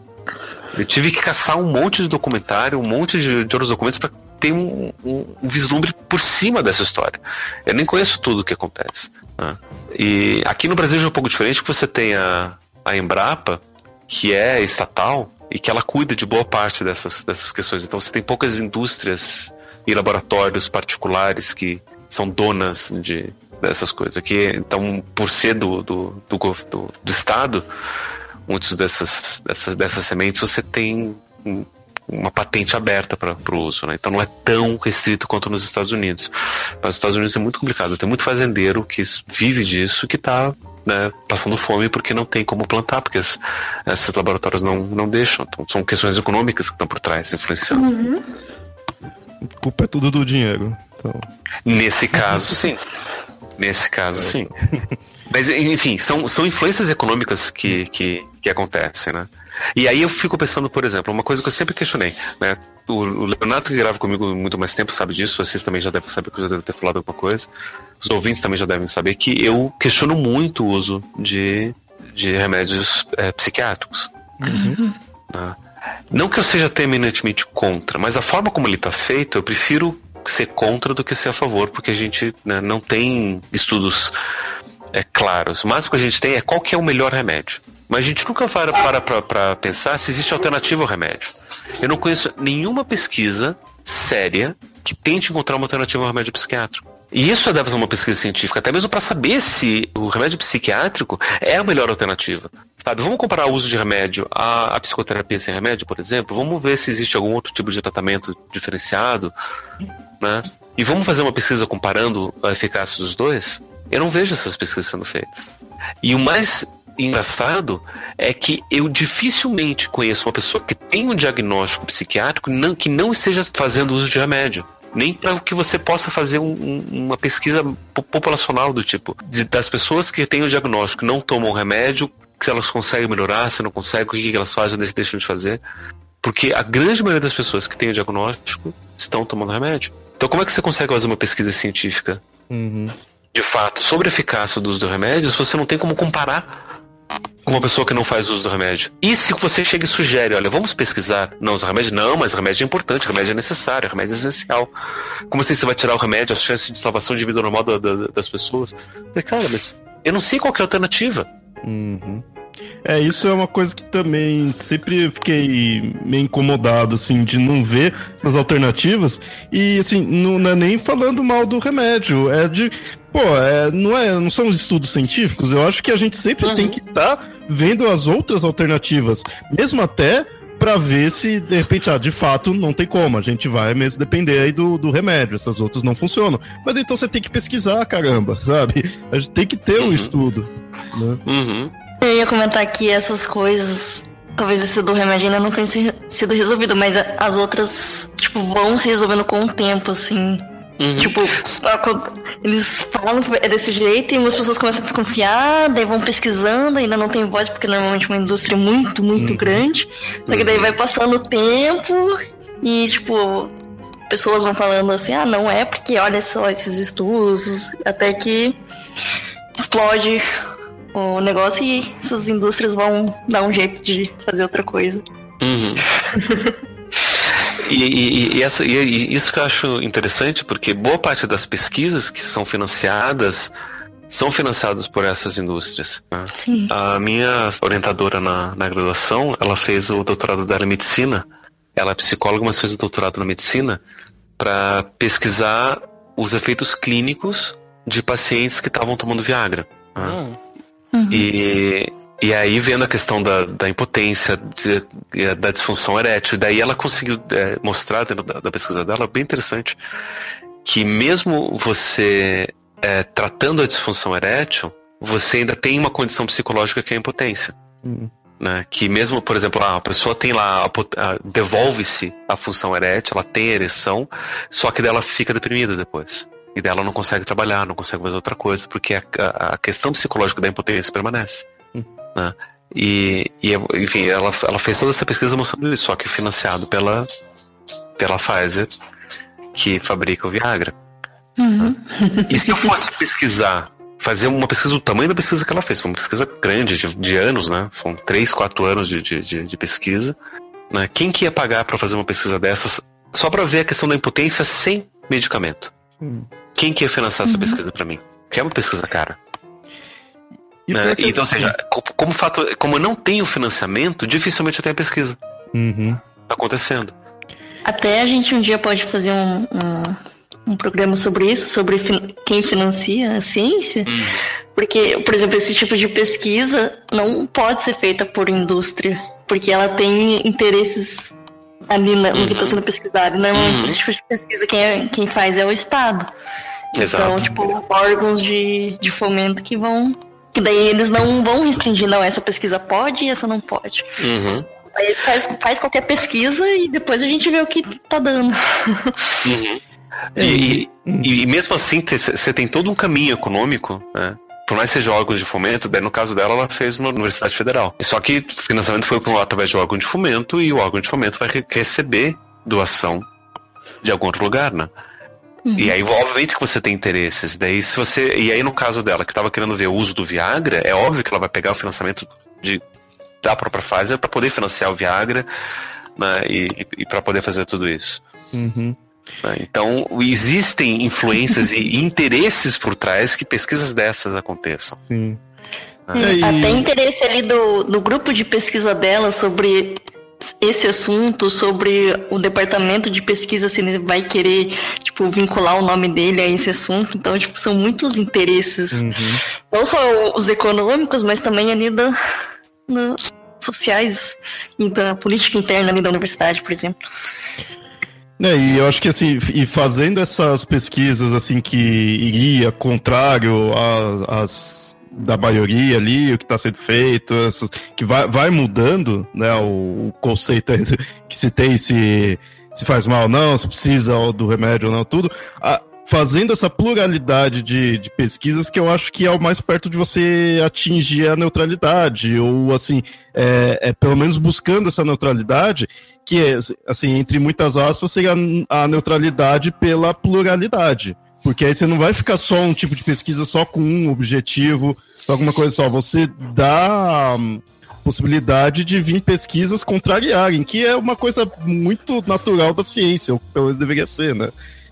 Eu tive que caçar um monte de documentário, um monte de, de outros documentos para ter um, um, um, vislumbre por cima dessa história. Eu nem conheço tudo o que acontece. Né? E aqui no Brasil é um pouco diferente, que você tem a, a Embrapa, que é estatal, e que ela cuida de boa parte dessas, dessas questões. Então você tem poucas indústrias e laboratórios particulares que são donas de dessas coisas. Aqui, então, por ser do, do, do, do, do Estado, muitas dessas, dessas, dessas sementes você tem uma patente aberta para o uso, né? Então não é tão restrito quanto nos Estados Unidos. Mas nos Estados Unidos é muito complicado. Tem muito fazendeiro que vive disso que está né, passando fome porque não tem como plantar, porque as, esses laboratórios não, não deixam. Então, são questões econômicas que estão por trás, influenciando. Uhum. A culpa é tudo do dinheiro. Então... Nesse caso, sim. Nesse caso, sim. Mas, enfim, são, são influências econômicas que, que, que acontecem, né? E aí eu fico pensando, por exemplo, uma coisa que eu sempre questionei, né? O, o Leonardo que grava comigo muito mais tempo sabe disso, vocês também já devem saber que eu já devo ter falado alguma coisa. Os ouvintes também já devem saber que eu questiono muito o uso de, de remédios é, psiquiátricos. Uhum. Né? Não que eu seja terminantemente contra, mas a forma como ele está feito, eu prefiro ser contra do que ser a favor, porque a gente né, não tem estudos é, claros. O máximo que a gente tem é qual que é o melhor remédio. Mas a gente nunca para para pensar se existe alternativa ao remédio. Eu não conheço nenhuma pesquisa séria que tente encontrar uma alternativa ao remédio psiquiátrico. E isso deve ser uma pesquisa científica, até mesmo para saber se o remédio psiquiátrico é a melhor alternativa. Sabe, vamos comparar o uso de remédio à, à psicoterapia sem remédio, por exemplo. Vamos ver se existe algum outro tipo de tratamento diferenciado, né? E vamos fazer uma pesquisa comparando a eficácia dos dois? Eu não vejo essas pesquisas sendo feitas. E o mais engraçado é que eu dificilmente conheço uma pessoa que tem um diagnóstico psiquiátrico não, que não esteja fazendo uso de remédio. Nem para que você possa fazer um, um, uma pesquisa populacional do tipo, de, das pessoas que têm o diagnóstico não tomam remédio, se elas conseguem melhorar, se não conseguem, o que, que elas fazem, se deixam de fazer. Porque a grande maioria das pessoas que têm o diagnóstico estão tomando remédio. Então, como é que você consegue fazer uma pesquisa científica, uhum. De fato, sobre a eficácia do uso do remédio, você não tem como comparar com uma pessoa que não faz uso do remédio? E se você chega e sugere, olha, vamos pesquisar, não usa remédio? Não, mas remédio é importante, remédio é necessário, remédio é essencial. Como assim você vai tirar o remédio, as chances de salvação de vida normal da, da, das pessoas? falei, cara, mas eu não sei qual é a alternativa. Uhum. É, isso é uma coisa que também sempre fiquei meio incomodado, assim, de não ver essas alternativas. E, assim, não, não é nem falando mal do remédio, é de. Pô, é, não, é, não são estudos científicos, eu acho que a gente sempre uhum. tem que estar tá vendo as outras alternativas, mesmo até para ver se, de repente, ah, de fato, não tem como. A gente vai mesmo depender aí do, do remédio. Essas outras não funcionam. Mas então você tem que pesquisar, caramba, sabe? A gente tem que ter um uhum. estudo. Né? Uhum. Eu ia comentar que essas coisas, talvez esse do remédio ainda não tenha sido resolvido, mas as outras, tipo, vão se resolvendo com o tempo, assim. Uhum. Tipo, eles falam que é desse jeito e umas pessoas começam a desconfiar, daí vão pesquisando, ainda não tem voz, porque normalmente é uma indústria muito, muito uhum. grande. Só que daí vai passando o tempo e, tipo, pessoas vão falando assim, ah, não é porque olha só esses estudos, até que explode o negócio e essas indústrias vão dar um jeito de fazer outra coisa. Uhum. e, e, e, essa, e, isso que eu acho interessante, porque boa parte das pesquisas que são financiadas são financiadas por essas indústrias. Né? A minha orientadora na, na graduação, ela fez o doutorado dela em medicina. Ela é psicóloga, mas fez o doutorado na medicina para pesquisar os efeitos clínicos de pacientes que estavam tomando Viagra. Né? Hum. Uhum. E, e aí, vendo a questão da, da impotência, de, da disfunção erétil, daí ela conseguiu é, mostrar, dentro da, da, pesquisa dela, bem interessante, que mesmo você é, tratando a disfunção erétil, você ainda tem uma condição psicológica que é a impotência. Uhum. Né? Que mesmo, por exemplo, a pessoa tem lá, devolve-se a função erétil, ela tem ereção, só que dela fica deprimida depois. E dela não consegue trabalhar, não consegue fazer outra coisa, porque a, a questão psicológica da impotência permanece. Hum. Né? E, e, enfim, ela, ela fez toda essa pesquisa mostrando isso, só que financiado pela, pela Pfizer, que fabrica o Viagra. Uhum. Né? E se eu fosse pesquisar, fazer uma pesquisa do tamanho da pesquisa que ela fez, foi uma pesquisa grande, de, de anos, né? São três, quatro anos de, de, de pesquisa. Né? Quem que ia pagar para fazer uma pesquisa dessas só para ver a questão da impotência sem medicamento? Hum. Quem que ia financiar essa uhum. pesquisa para mim? Que é uma pesquisa cara. Né? Então, ou seja, como, fato, como eu não tenho financiamento, dificilmente eu tenho a pesquisa uhum. acontecendo. Até a gente um dia pode fazer um, um, um programa sobre isso, sobre fin quem financia a ciência, uhum. porque, por exemplo, esse tipo de pesquisa não pode ser feita por indústria, porque ela tem interesses ali no uhum. que está sendo pesquisado. Normalmente, uhum. esse tipo de pesquisa quem, é, quem faz é o Estado. Exato. Então, tipo, órgãos de, de fomento que vão. Que daí eles não vão restringir, não, essa pesquisa pode e essa não pode. Uhum. Aí eles faz, faz qualquer pesquisa e depois a gente vê o que tá dando. Uhum. E, e, e, mesmo assim, você tem todo um caminho econômico, né? Por mais que seja órgãos de fomento, daí no caso dela, ela fez na Universidade Federal. Só que o financiamento foi através de órgão de fomento e o órgão de fomento vai receber doação de algum outro lugar, né? E aí, obviamente que você tem interesses. Daí, se você. E aí, no caso dela, que estava querendo ver o uso do Viagra, é óbvio que ela vai pegar o financiamento de, da própria Pfizer para poder financiar o Viagra né, e, e para poder fazer tudo isso. Uhum. Né, então, existem influências e interesses por trás que pesquisas dessas aconteçam. Sim. Né? Até interesse ali do, do grupo de pesquisa dela sobre esse assunto sobre o departamento de pesquisa se ele vai querer tipo vincular o nome dele a esse assunto então tipo são muitos interesses uhum. não só os econômicos mas também ali da no, sociais e da política interna ali da universidade por exemplo é, e eu acho que assim, e fazendo essas pesquisas assim que iria contrário às da maioria ali, o que está sendo feito, essas, que vai, vai mudando, né, o, o, conceito que se tem, se, se faz mal ou não, se precisa do remédio ou não, tudo. A, fazendo essa pluralidade de, de pesquisas que eu acho que é o mais perto de você atingir a neutralidade, ou assim, é, é pelo menos buscando essa neutralidade, que é, assim, entre muitas aspas, seria a neutralidade pela pluralidade. Porque aí você não vai ficar só um tipo de pesquisa só com um objetivo, alguma coisa só. Você dá hum, possibilidade de vir pesquisas contrariarem, que é uma coisa muito natural da ciência, ou pelo menos deveria ser, né?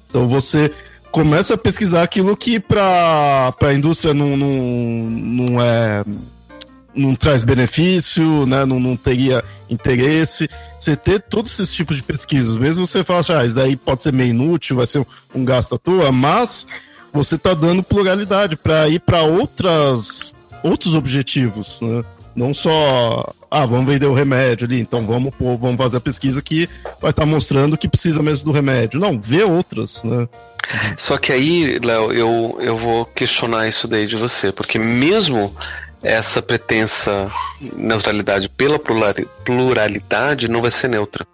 Então você começa a pesquisar aquilo que para a indústria não, não, não é não traz benefício, né? Não, não teria interesse. Você ter todos esses tipos de pesquisas, mesmo você fala, assim, ah, isso daí pode ser meio inútil, vai ser um, um gasto à toa, mas você está dando pluralidade para ir para outras outros objetivos, né? Não só, ah, vamos vender o remédio ali, então vamos pô, vamos fazer a pesquisa que vai estar tá mostrando que precisa mesmo do remédio. Não, vê outras, né? Só que aí, Léo, eu, eu vou questionar isso daí de você, porque mesmo essa pretensa neutralidade pela pluralidade não vai ser neutra.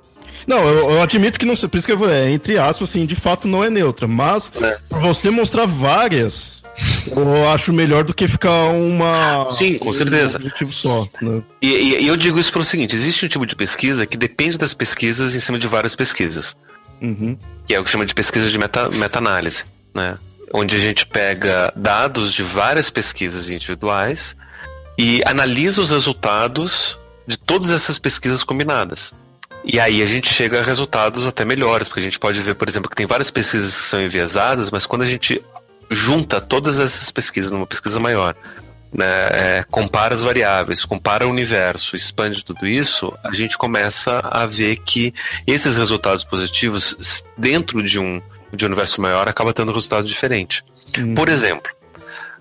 Não, eu, eu, admito que não por isso que eu vou, é, entre aspas, assim, de fato não é neutra, mas é. você mostrar várias, eu acho melhor do que ficar uma. Sim, com certeza. Um só. Né? E, e, e, eu digo isso pelo seguinte: existe um tipo de pesquisa que depende das pesquisas em cima de várias pesquisas. Uhum. Que é o que chama de pesquisa de meta-análise, meta né? Onde a gente pega dados de várias pesquisas individuais e analisa os resultados de todas essas pesquisas combinadas. E aí a gente chega a resultados até melhores, porque a gente pode ver, por exemplo, que tem várias pesquisas que são enviesadas, mas quando a gente junta todas essas pesquisas numa pesquisa maior, né, é, compara as variáveis, compara o universo, expande tudo isso, a gente começa a ver que esses resultados positivos dentro de um, de um universo maior acaba tendo resultado diferente. Hum. Por exemplo,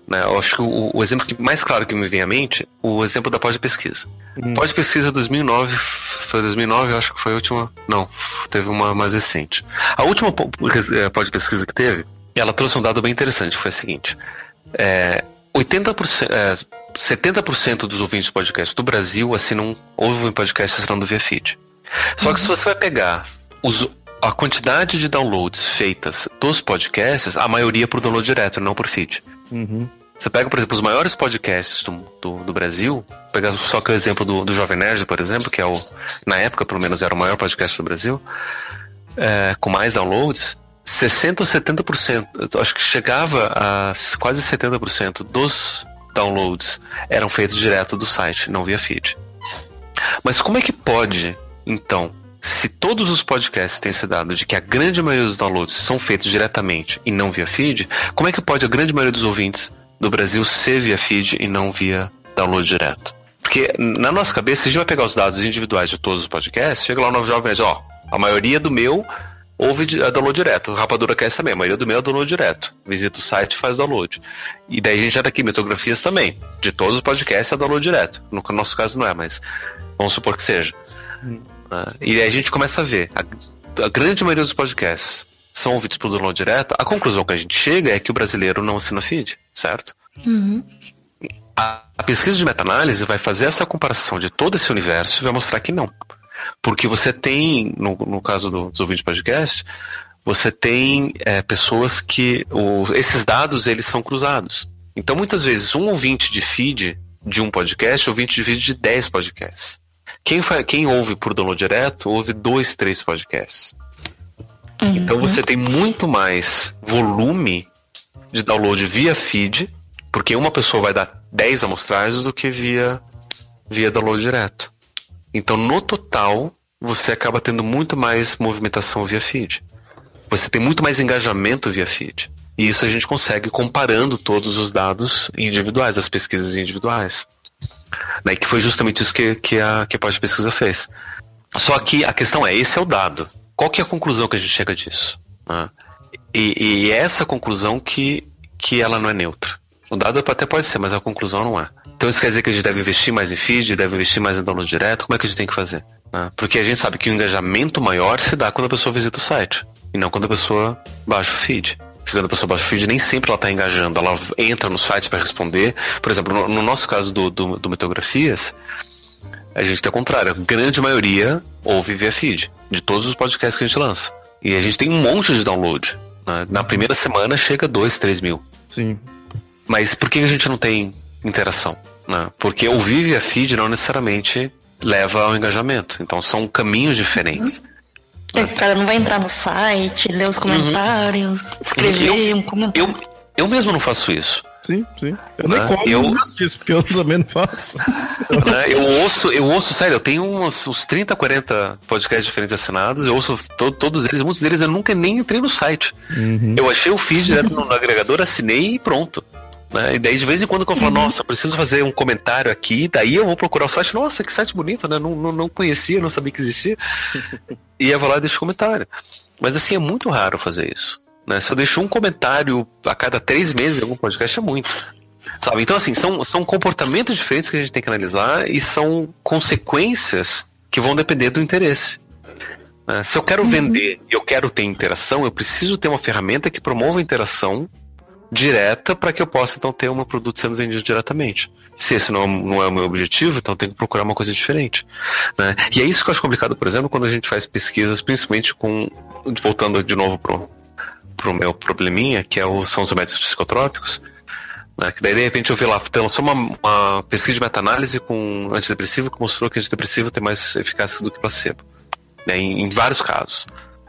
né, eu acho que o, o, exemplo que mais claro que me vem à mente, o exemplo da pós-pesquisa. Hum. Pós-pesquisa 2009, foi 2009, eu acho que foi a última. Não, teve uma mais recente. A última eh, pós-pesquisa que teve, ela trouxe um dado bem interessante, foi o seguinte: é, 80%, é, 70% dos ouvintes de podcast do Brasil assinam, ouvem podcast assinando via feed. Só que se você vai pegar os, a quantidade de downloads feitas dos podcasts, a maioria é por download direto, não por feed. Uhum. Você pega, por exemplo, os maiores podcasts do, do, do Brasil, pegar só que o exemplo do, do Jovem Nerd, por exemplo, que é o, na época, pelo menos, era o maior podcast do Brasil, é, com mais downloads, 60 ou 70%, acho que chegava a quase 70% dos downloads eram feitos direto do site, não via feed. Mas como é que pode, então, se todos os podcasts têm esse dado de que a grande maioria dos downloads são feitos diretamente e não via feed, como é que pode a grande maioria dos ouvintes do Brasil ser via feed e não via download direto. Porque na nossa cabeça, a gente vai pegar os dados individuais de todos os podcasts, chega lá no Jovem Nerd, ó, a maioria do meu ouve a download direto. Rapadura Cast também, a maioria do meu é download direto. Visita o site e faz download. E daí a gente já tá aqui, metografias também. De todos os podcasts é download direto. No nosso caso não é, mas vamos supor que seja. Hum. Uh, e aí a gente começa a ver. A, a grande maioria dos podcasts são ouvidos por download direto, a conclusão que a gente chega é que o brasileiro não assina feed, certo? Uhum. A, a, pesquisa de meta-análise vai fazer essa comparação de todo esse universo e vai mostrar que não. Porque você tem, no, no caso do, dos ouvintes de podcast, você tem é, pessoas que o, esses dados eles são cruzados. Então, muitas vezes, um ouvinte de feed de um podcast, ouvinte de feed de 10 podcasts. Quem, quem ouve por download direto, ouve dois, três podcasts. Uhum. Então você tem muito mais volume de download via feed, porque uma pessoa vai dar 10 amostragens do que via, via download direto. Então, no total, você acaba tendo muito mais movimentação via feed. Você tem muito mais engajamento via feed. E isso a gente consegue comparando todos os dados individuais, as pesquisas individuais. Né, que foi justamente isso que, que a, que a pesquisa fez. Só que a questão é, esse é o dado. Qual que é a conclusão que a gente chega disso? Né? E, e é essa conclusão que, que ela não é neutra. O dado até pode ser, mas a conclusão não é. Então isso quer dizer que a gente deve investir mais em feed, deve investir mais em download direto? Como é que a gente tem que fazer? Né? Porque a gente sabe que o engajamento maior se dá quando a pessoa visita o site, e não quando a pessoa baixa o feed. Quando a pessoa baixa o feed, nem sempre ela está engajando, ela entra no site para responder. Por exemplo, no, no, nosso caso do, do, do Metografias, a gente tem o contrário. A grande maioria ouve via feed, de todos os podcasts que a gente lança. E a gente tem um monte de download. Né? Na primeira semana chega 2, 3 mil. Sim. Mas por que a gente não tem interação? Né? Porque ouvir via feed não necessariamente leva ao engajamento. Então são caminhos diferentes. É, o cara não vai entrar no site, ler os comentários, uhum. escrever eu, um comentário. Eu, eu mesmo não faço isso. Sim, sim. Eu nem né? como eu... disso, porque eu também não faço. Né? Eu ouço, eu ouço, sério, eu tenho uns, uns 30, 40 podcasts diferentes assinados, eu ouço to, todos eles, muitos deles eu nunca nem entrei no site. Uhum. Eu achei o feed direto no, no agregador, assinei e pronto. Né? E daí de vez em quando que eu falo, uhum. nossa, preciso fazer um comentário aqui, daí eu vou procurar o site, nossa, que site bonito, né? Não, não, não conhecia, não sabia que existia. e eu vou lá e deixo comentário. Mas assim, é muito raro fazer isso. Né? Se eu deixo um comentário a cada três meses em algum podcast, é muito. Sabe? Então, assim, são, são comportamentos diferentes que a gente tem que analisar e são consequências que vão depender do interesse. Né? Se eu quero uhum. vender e eu quero ter interação, eu preciso ter uma ferramenta que promova a interação direta para que eu possa então ter um produto sendo vendido diretamente. Se esse não, não é o meu objetivo, então tenho que procurar uma coisa diferente. Né? E é isso que eu acho complicado, por exemplo, quando a gente faz pesquisas, principalmente com. Voltando de novo pro, pro meu probleminha, que é o, são os métodos psicotrópicos. Né? Que daí de repente eu vi lá, lançou uma, uma pesquisa de meta-análise com antidepressivo que mostrou que antidepressivo tem mais eficácia do que placebo. Né? Em, em vários casos.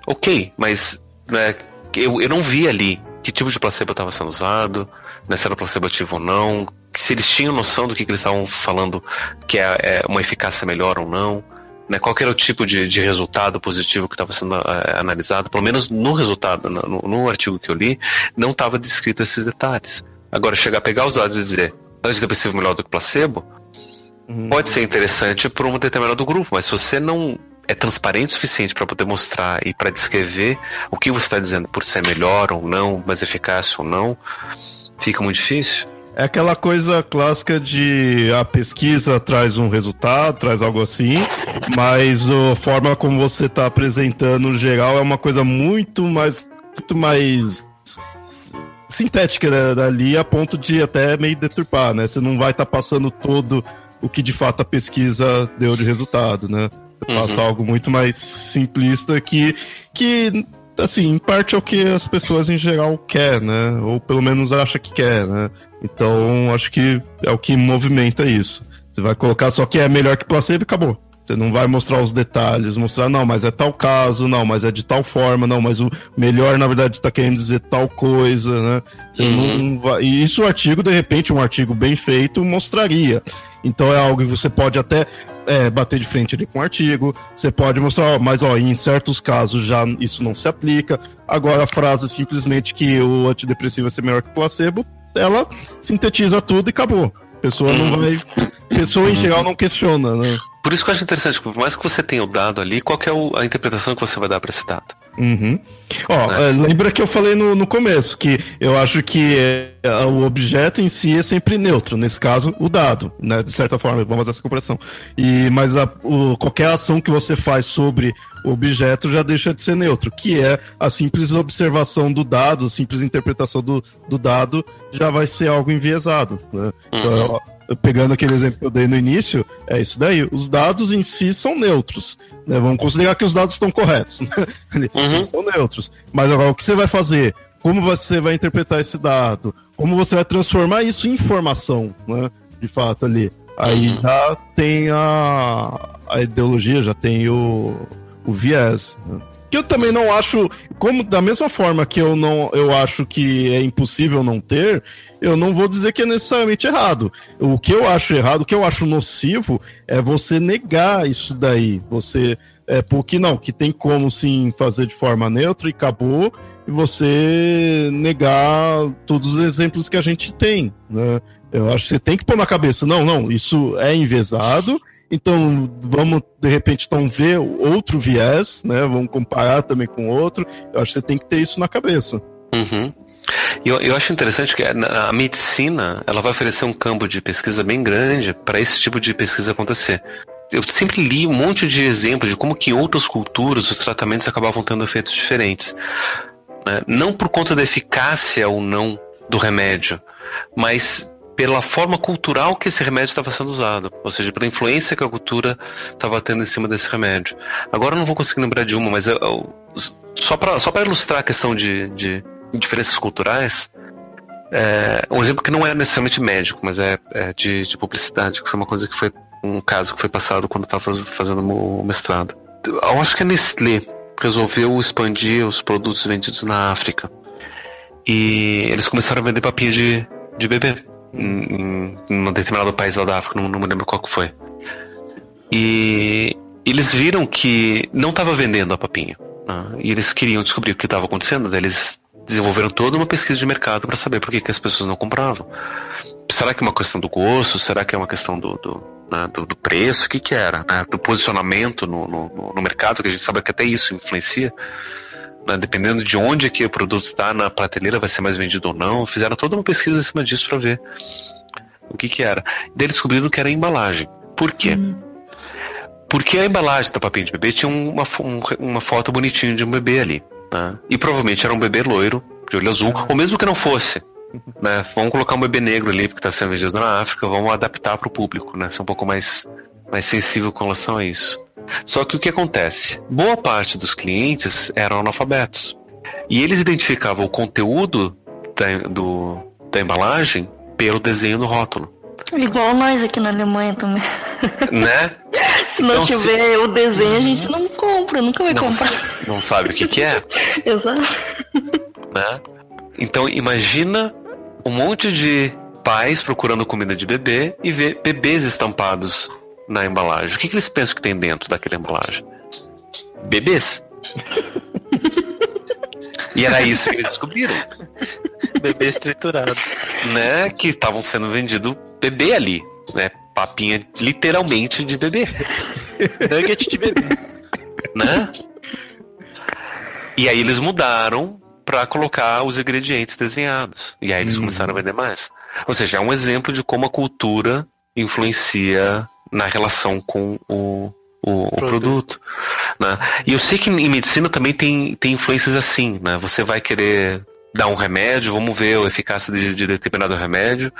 Ok, mas né, eu, eu não vi ali que tipo de placebo estava sendo usado, né, se era placebo ativo ou não, se eles tinham noção do que, que eles estavam falando que é, é, uma eficácia melhor ou não, né, qual era o tipo de, de resultado positivo que estava sendo é, analisado, pelo menos no resultado, no, no artigo que eu li, não estava descrito esses detalhes. Agora, chegar a pegar os dados e dizer antidepressivo melhor do que placebo, uhum. pode ser interessante para um determinado grupo, mas se você não é transparente o suficiente para poder mostrar e para descrever o que você está dizendo por ser melhor ou não, mais eficaz ou não, fica muito difícil. É aquela coisa clássica de a pesquisa traz um resultado, traz algo assim, mas a forma como você está apresentando no geral é uma coisa muito mais, muito mais sintética né, dali, a ponto de até meio deturpar, né? Você não vai estar tá passando todo o que de fato a pesquisa deu de resultado, né? Passa uhum. algo muito mais simplista que, que, assim, em parte é o que as pessoas em geral quer, né? Ou pelo menos acha que quer, né? Então, acho que é o que movimenta isso. Você vai colocar só que é melhor que placebo e acabou. Você não vai mostrar os detalhes, mostrar, não, mas é tal caso, não, mas é de tal forma, não, mas o melhor, na verdade, está querendo dizer tal coisa, né? Você uhum. não vai... E isso o artigo, de repente, um artigo bem feito, mostraria. Então é algo que você pode até é, bater de frente ali com o artigo, você pode mostrar, ó, mas ó, em certos casos já isso não se aplica. Agora a frase simplesmente que o antidepressivo vai ser melhor que o placebo, ela sintetiza tudo e acabou. A pessoa não uhum. vai. Pessoa em geral não questiona, né? Por isso que eu acho interessante, por mais que você tenha o dado ali, qual é a interpretação que você vai dar para esse dado? Uhum. Ó, é. lembra que eu falei no, no começo que eu acho que é, o objeto em si é sempre neutro, nesse caso, o dado, né? De certa forma, vamos fazer essa comparação. E, mas a, o, qualquer ação que você faz sobre o objeto já deixa de ser neutro, que é a simples observação do dado, a simples interpretação do, do dado já vai ser algo enviesado. Né? Uhum. Então, pegando aquele exemplo que eu dei no início, é isso daí. Os dados em si são neutros. Né? Vamos considerar que os dados estão corretos. Né? Uhum. São neutros. Mas agora, o que você vai fazer? Como você vai interpretar esse dado? Como você vai transformar isso em informação, né? De fato, ali. Aí uhum. já tem a, a ideologia, já tem o, o viés. Que eu também não acho, como da mesma forma que eu não eu acho que é impossível não ter, eu não vou dizer que é necessariamente errado. O que eu acho errado, o que eu acho nocivo é você negar isso daí. Você é porque não, que tem como sim fazer de forma neutra e acabou, e você negar todos os exemplos que a gente tem, né? Eu acho que você tem que pôr na cabeça, não, não, isso é envezado então, vamos, de repente, então, ver outro viés, né? Vamos comparar também com outro. Eu acho que você tem que ter isso na cabeça. Uhum. Eu, eu acho interessante que a, a medicina ela vai oferecer um campo de pesquisa bem grande para esse tipo de pesquisa acontecer. Eu sempre li um monte de exemplos de como que em outras culturas os tratamentos acabavam tendo efeitos diferentes. Né? Não por conta da eficácia ou não do remédio, mas pela forma cultural que esse remédio estava sendo usado, ou seja, pela influência que a cultura estava tendo em cima desse remédio. Agora eu não vou conseguir lembrar de uma, mas eu, eu, só para só ilustrar a questão de, de diferenças culturais, é, um exemplo que não é necessariamente médico, mas é, é de, de, publicidade, que foi uma coisa que foi um caso que foi passado quando eu estava fazendo o mestrado. Eu acho que a Nestlé resolveu expandir os produtos vendidos na África. E eles começaram a vender papinha de, de bebê em, em um determinado país lá da África, não, não me lembro qual que foi. E eles viram que não estava vendendo a papinha. Né? E eles queriam descobrir o que estava acontecendo. Eles desenvolveram toda uma pesquisa de mercado para saber por que, que as pessoas não compravam. Será que é uma questão do gosto? Será que é uma questão do, do, né, do, do preço? O que, que era? Né? Do posicionamento no, no, no, mercado, que a gente sabe que até isso influencia. Né? Dependendo de onde que o produto está na prateleira, vai ser mais vendido ou não. Fizeram toda uma pesquisa em cima disso para ver o que, que era. Daí descobriram que era a embalagem. Por quê? Hum. Porque a embalagem do papinho de bebê tinha uma, uma foto bonitinha de um bebê ali. Né? E provavelmente era um bebê loiro, de olho azul, ou mesmo que não fosse. Né? Vamos colocar um bebê negro ali, porque está sendo vendido na África, vamos adaptar para o público, né? Ser um pouco mais, mais sensível com relação a isso. Só que o que acontece? Boa parte dos clientes eram analfabetos. E eles identificavam o conteúdo da, do, da embalagem pelo desenho do rótulo. Igual nós aqui na Alemanha também. Né? se não então, tiver se... o desenho, a gente não compra, nunca vai não, comprar. Não sabe o que, que é. Exato. Né? Então imagina um monte de pais procurando comida de bebê e ver bebês estampados na embalagem. O que, que eles pensam que tem dentro daquela embalagem? Bebês. e era isso que eles descobriram. Bebês triturados. Né? Que estavam sendo vendido bebê ali, né? Papinha literalmente de bebê. Nugget de bebê. Né? E aí eles mudaram para colocar os ingredientes desenhados. E aí eles hum. começaram a vender mais. Ou seja, é um exemplo de como a cultura influencia na relação com o, o, o produto. Né? E eu sei que em medicina também tem, tem influências assim, né? Você vai querer dar um remédio, vamos ver a eficácia de, de determinado remédio,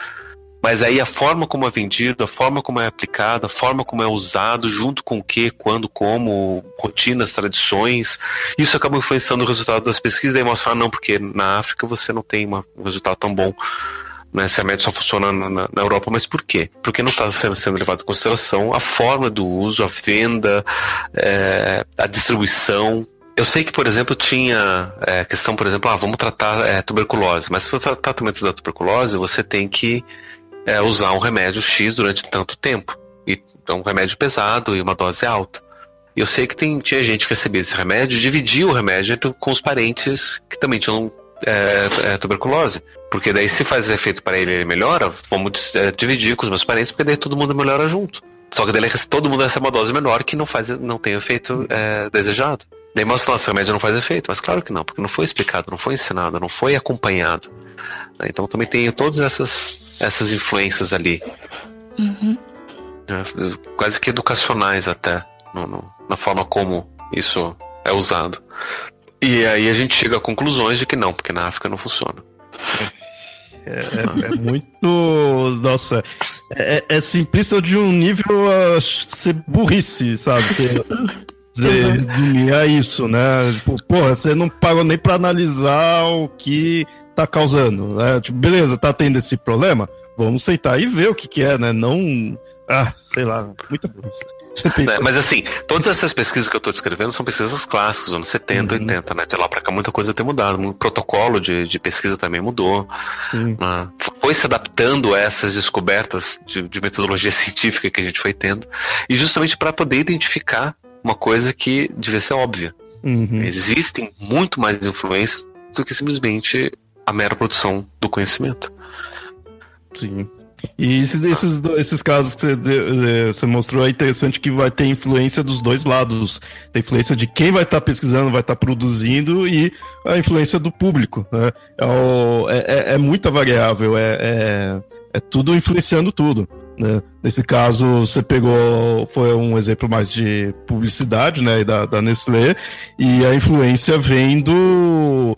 mas aí a forma como é vendido, a forma como é aplicado, a forma como é usado, junto com o que, quando, como, rotinas, tradições, isso acaba influenciando o resultado das pesquisas e mostrar, ah, não, porque na África você não tem uma, um resultado tão bom. Né, se a média só funciona na, na, na, Europa, mas por quê? Porque não está sendo, sendo levado em consideração a forma do uso, a venda, é, a distribuição, eu sei que, por exemplo, tinha é, questão, por exemplo, ah, vamos tratar é, tuberculose, mas para o tratamento da tuberculose você tem que é, usar um remédio X durante tanto tempo. E é um remédio pesado e uma dose alta. E eu sei que tem, tinha gente que recebia esse remédio dividia o remédio com os parentes que também tinham é, é, tuberculose. Porque daí se faz efeito para ele ele melhora, vamos é, dividir com os meus parentes, porque daí todo mundo melhora junto. Só que daí todo mundo recebe uma dose menor que não, faz, não tem o efeito é, desejado. Daí mostra nosso remédio não faz efeito, mas claro que não, porque não foi explicado, não foi ensinado, não foi acompanhado. Então também tem todas essas essas influências ali. Uhum. É, quase que educacionais até, no, no, na forma como isso é usado. E aí a gente chega a conclusões de que não, porque na África não funciona. É, é, é muito. Nossa, é, é, simplista de um nível a ser burrice, sabe? Ser resumir a isso, né? Tipo, porra, você não pagou nem para analisar o que tá causando. Né? Tipo, beleza, tá tendo esse problema? Vamos aceitar e ver o que, que é, né? Não. Ah, sei lá, muita burrice. É, mas assim, todas essas pesquisas que eu estou descrevendo são pesquisas clássicas, anos 70, uhum. 80, né? De lá para cá muita coisa tem mudado. O protocolo de, de pesquisa também mudou. Né? Foi se adaptando a essas descobertas de, de, metodologia científica que a gente foi tendo. E justamente para poder identificar uma coisa que devia ser óbvia. Uhum. Existem muito mais influências do que simplesmente a mera produção do conhecimento. Sim. E esses, esses, esses casos que você, você mostrou é interessante que vai ter influência dos dois lados. Tem influência de quem vai estar tá pesquisando, vai estar tá produzindo e a influência do público. Né? É, é, é, é muita variável, é, é, é, tudo influenciando tudo. Né? Nesse caso, você pegou, foi um exemplo mais de publicidade, né, da, da Nestlé, e a influência vem do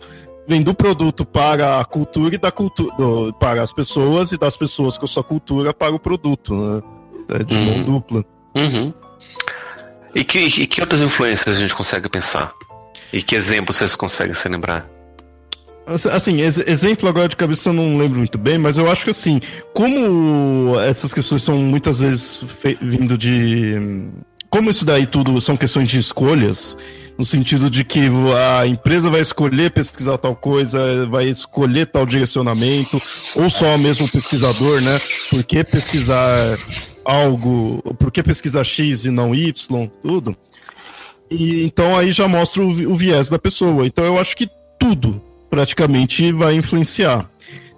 vem do produto para a cultura e da cultura para as pessoas e das pessoas com a sua cultura para o produto, né? É de mão uhum. dupla. Uhum. E, que, e que outras influências a gente consegue pensar? E que exemplos vocês conseguem se lembrar? Assim, exemplo agora de cabeça eu não lembro muito bem, mas eu acho que assim, como essas questões são muitas vezes vindo de. Como isso daí tudo são questões de escolhas, no sentido de que a empresa vai escolher pesquisar tal coisa, vai escolher tal direcionamento, ou só mesmo o pesquisador, né? Por que pesquisar algo, por que pesquisar X e não Y, tudo. E então aí já mostra o, o viés da pessoa. Então eu acho que tudo, praticamente vai influenciar.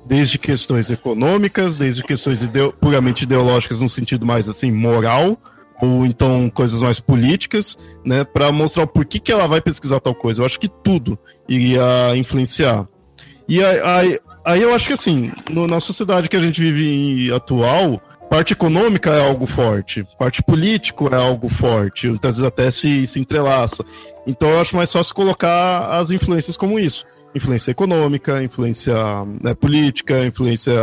Desde questões econômicas, desde questões ideo puramente ideológicas no sentido mais assim moral, ou então coisas mais políticas, né, para mostrar o porquê que ela vai pesquisar tal coisa. Eu acho que tudo iria influenciar. E aí, aí eu acho que assim, no, na sociedade que a gente vive atual, parte econômica é algo forte, parte político é algo forte, muitas vezes até se, se entrelaça. Então eu acho mais fácil colocar as influências como isso. Influência econômica, influência né, política, influência.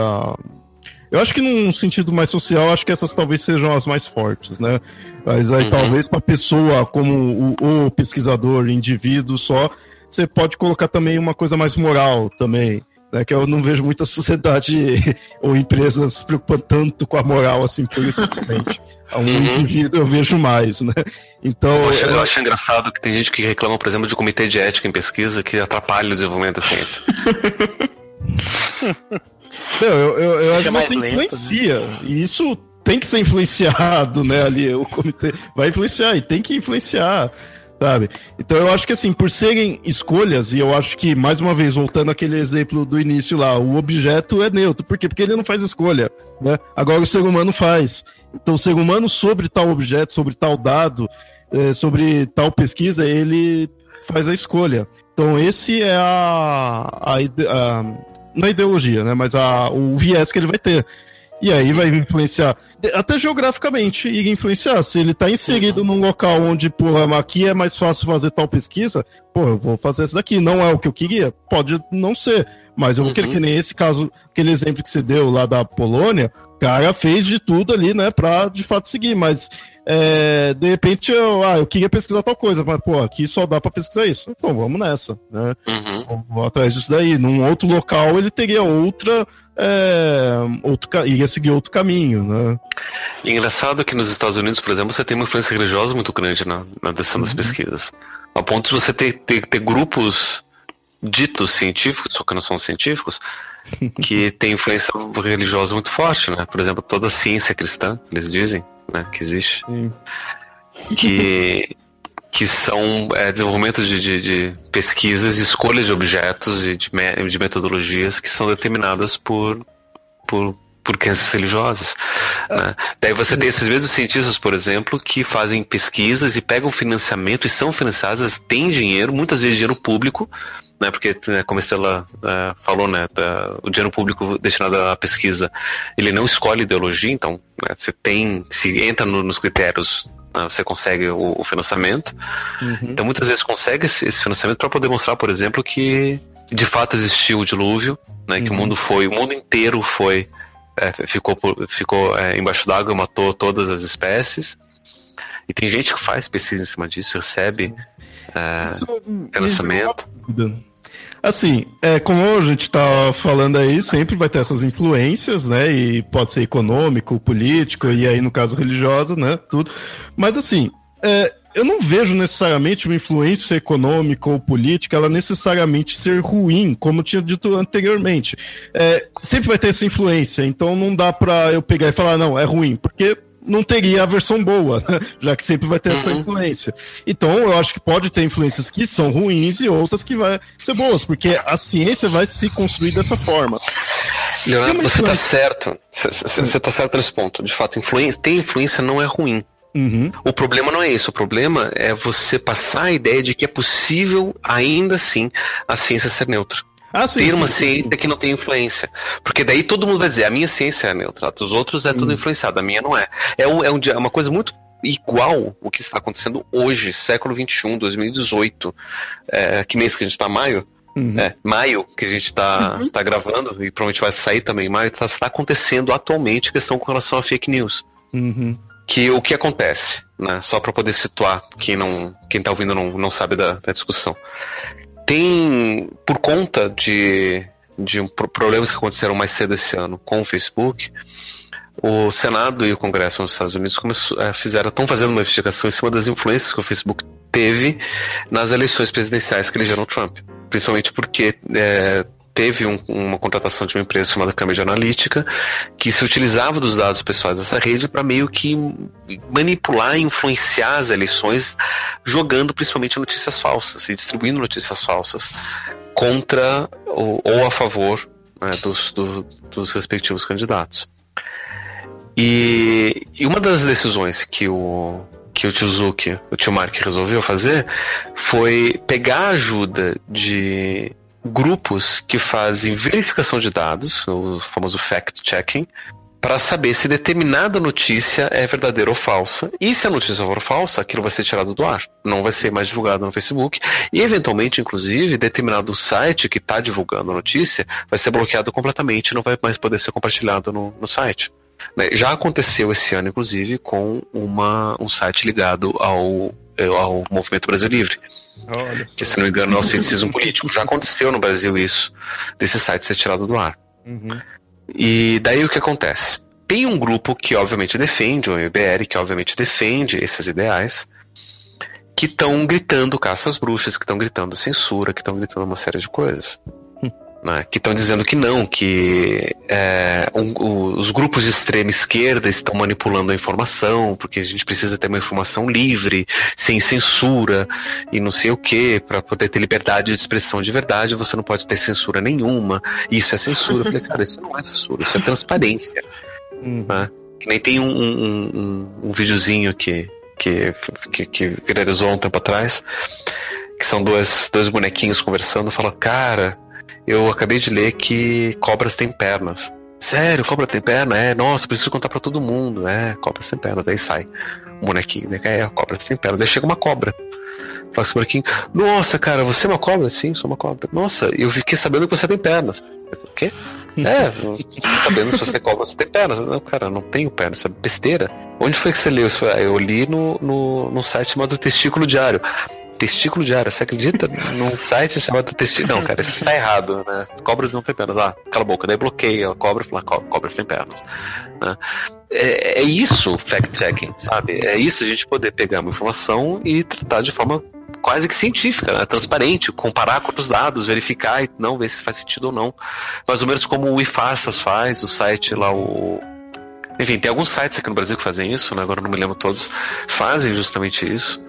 Eu acho que num sentido mais social, acho que essas talvez sejam as mais fortes, né? Mas aí uhum. talvez para pessoa como o, o pesquisador, indivíduo só, você pode colocar também uma coisa mais moral também. Né, que eu não vejo muita sociedade ou empresas se preocupando tanto com a moral assim, por simplesmente. A um uhum. indivíduo eu vejo mais, né? Então. Eu acho, eu acho, engraçado que tem gente que reclama, por exemplo, de comitê de ética em pesquisa que atrapalha o desenvolvimento da ciência. não, eu, eu, eu acho que você né? influencia. Né? E isso tem que ser influenciado, né? Ali, o comitê vai influenciar e tem que influenciar sabe? Então eu acho que assim, por serem escolhas, e eu acho que, mais uma vez, voltando aquele exemplo do início lá, o objeto é neutro. Por quê? Porque ele não faz escolha, né? Agora o ser humano faz. Então o ser humano sobre tal objeto, sobre tal dado, é, sobre tal pesquisa, ele faz a escolha. Então esse é a, a, a não a ideologia, né? Mas a, o viés que ele vai ter. E aí vai influenciar, até geograficamente, iria influenciar. Se ele está inserido num local onde, porra, aqui é mais fácil fazer tal pesquisa, pô, eu vou fazer isso daqui. Não é o que eu queria? Pode não ser. Mas eu vou uhum. querer que nem esse caso, aquele exemplo que você deu lá da Polônia, cara fez de tudo ali, né, pra de fato seguir. Mas é, de repente eu, ah, eu queria pesquisar tal coisa, mas pô, aqui só dá para pesquisar isso. Então vamos nessa, né? Uhum. Vou atrás disso daí. Num outro local ele teria outra é, outro, ia seguir outro caminho, né? Engraçado que nos Estados Unidos, por exemplo, você tem uma influência religiosa muito grande na, na decisão uhum. das pesquisas. Ao ponto de você ter, ter, ter grupos ditos científicos, só que não são científicos, que tem influência religiosa muito forte, né? Por exemplo, toda a ciência cristã, eles dizem, né, que existe. Sim. Que que são é, desenvolvimento de, de, de, pesquisas, escolhas de objetos e de, de metodologias que são determinadas por, por, por crenças religiosas. Né? Daí você tem esses mesmos cientistas, por exemplo, que fazem pesquisas e pegam financiamento e são financiadas, têm dinheiro, muitas vezes dinheiro público, né, porque, né, como a Estela uh, falou, né, tá, o dinheiro público destinado à pesquisa, ele não escolhe ideologia, então né, você tem, se entra no, nos critérios né, você consegue o, o financiamento. Uhum. Então muitas vezes consegue esse, esse financiamento para poder mostrar, por exemplo, que de fato existiu o dilúvio, né, uhum. que o uhum. mundo foi, o mundo inteiro foi, é, ficou, ficou é, embaixo d'água, matou todas as espécies. E tem gente que faz pesquisa em cima disso, recebe é, financiamento. Assim, é, como a gente está falando aí, sempre vai ter essas influências, né? E pode ser econômico, político, e aí, no caso, religiosa, né? Tudo. Mas assim, é, eu não vejo necessariamente uma influência econômica ou política ela necessariamente ser ruim, como eu tinha dito anteriormente. É, sempre vai ter essa influência, então não dá para eu pegar e falar, não, é ruim, porque não teria a versão boa, né? já que sempre vai ter uhum. essa influência. Então, eu acho que pode ter influências que são ruins e outras que vai ser boas, porque a ciência vai se construir dessa forma. Leonardo, você está certo. Você está certo nesse ponto. De fato, influência, ter influência não é ruim. Uhum. O problema não é isso. O problema é você passar a ideia de que é possível, ainda assim, a ciência ser neutra. Ah, sim, ter uma sim, ciência sim. que não tem influência. Porque daí todo mundo vai dizer, a minha ciência é neutra, dos outros é tudo hum. influenciado, a minha não é. É, um, é, um, é uma coisa muito igual o que está acontecendo hoje, século XXI, 2018. É, que mês que a gente está? Maio? Uhum. É, maio, que a gente está uhum. tá gravando, e provavelmente vai sair também em maio, está tá acontecendo atualmente questão com relação a fake news. Uhum. Que o que acontece, né? Só para poder situar quem não, quem tá ouvindo não, não sabe da, da discussão tem, por conta de, de problemas que aconteceram mais cedo esse ano com o Facebook, o Senado e o Congresso nos Estados Unidos começou, é, fizeram, estão fazendo uma investigação em cima das influências que o Facebook teve nas eleições presidenciais que elegeram Trump. Principalmente porque é, teve um, uma contratação de uma empresa chamada Cambridge Analytica que se utilizava dos dados pessoais dessa rede para meio que manipular e influenciar as eleições, jogando principalmente notícias falsas e distribuindo notícias falsas contra ou, ou a favor né, dos, do, dos respectivos candidatos. E, e, uma das decisões que o, que o tio Zuki, o tio Mark resolveu fazer foi pegar a ajuda de grupos que fazem verificação de dados, o famoso fact-checking, para saber se determinada notícia é verdadeira ou falsa. E se a notícia for falsa, aquilo vai ser tirado do ar. Não vai ser mais divulgado no Facebook. E, eventualmente, inclusive, determinado site que está divulgando a notícia vai ser bloqueado completamente, não vai mais poder ser compartilhado no, no site. Né? Já aconteceu esse ano, inclusive, com uma, um site ligado ao, ao Movimento Brasil Livre. Que, se não me engano, é o cientismo político. Já aconteceu no Brasil isso, desse site ser tirado do ar. Uhum. E daí o que acontece? Tem um grupo que obviamente defende, o MBR, que obviamente defende esses ideais, que estão gritando caça às bruxas, que estão gritando censura, que estão gritando uma série de coisas né, que estão dizendo que não, que é, um, os grupos de extrema esquerda estão manipulando a informação, porque a gente precisa ter uma informação livre, sem censura e não sei o que, para poder ter liberdade de expressão de verdade, você não pode ter censura nenhuma. Isso é censura. Eu falei, cara, isso não é censura, isso é transparência. Uhum. Né? Que nem tem um, um, um, um videozinho que, que, que, que viralizou um tempo atrás, que são dois, dois bonequinhos conversando, fala, cara eu acabei de ler que cobras têm pernas. Sério, cobra tem perna? É, nossa, preciso contar para todo mundo. É, cobras têm pernas. Aí sai um bonequinho, né? É, cobras têm pernas. Aí chega uma cobra. Fala esse bonequinho, nossa, cara, você é uma cobra? Sim, sou uma cobra. Nossa, eu fiquei sabendo que você tem pernas. O quê? É, sabendo se você é cobra, você tem pernas. Não, cara, não tenho pernas, isso é besteira. Onde foi que você leu isso? Ah, eu li no, no, no site chamado Testículo Diário testículo diário. Você acredita num site chamado testículo? Não, cara, isso tá errado, né? Cobras não têm pernas. Ah, cala a boca. Daí bloqueia a cobra e fala, cobras têm pernas. Né? É, é isso fact-checking, sabe? É isso a gente poder pegar uma informação e tratar de forma quase que científica, né? transparente, comparar com outros dados, verificar e não ver se faz sentido ou não. Mais ou menos como o iFarsas faz, o site lá, o enfim, tem alguns sites aqui no Brasil que fazem isso, né? agora não me lembro todos, fazem justamente isso.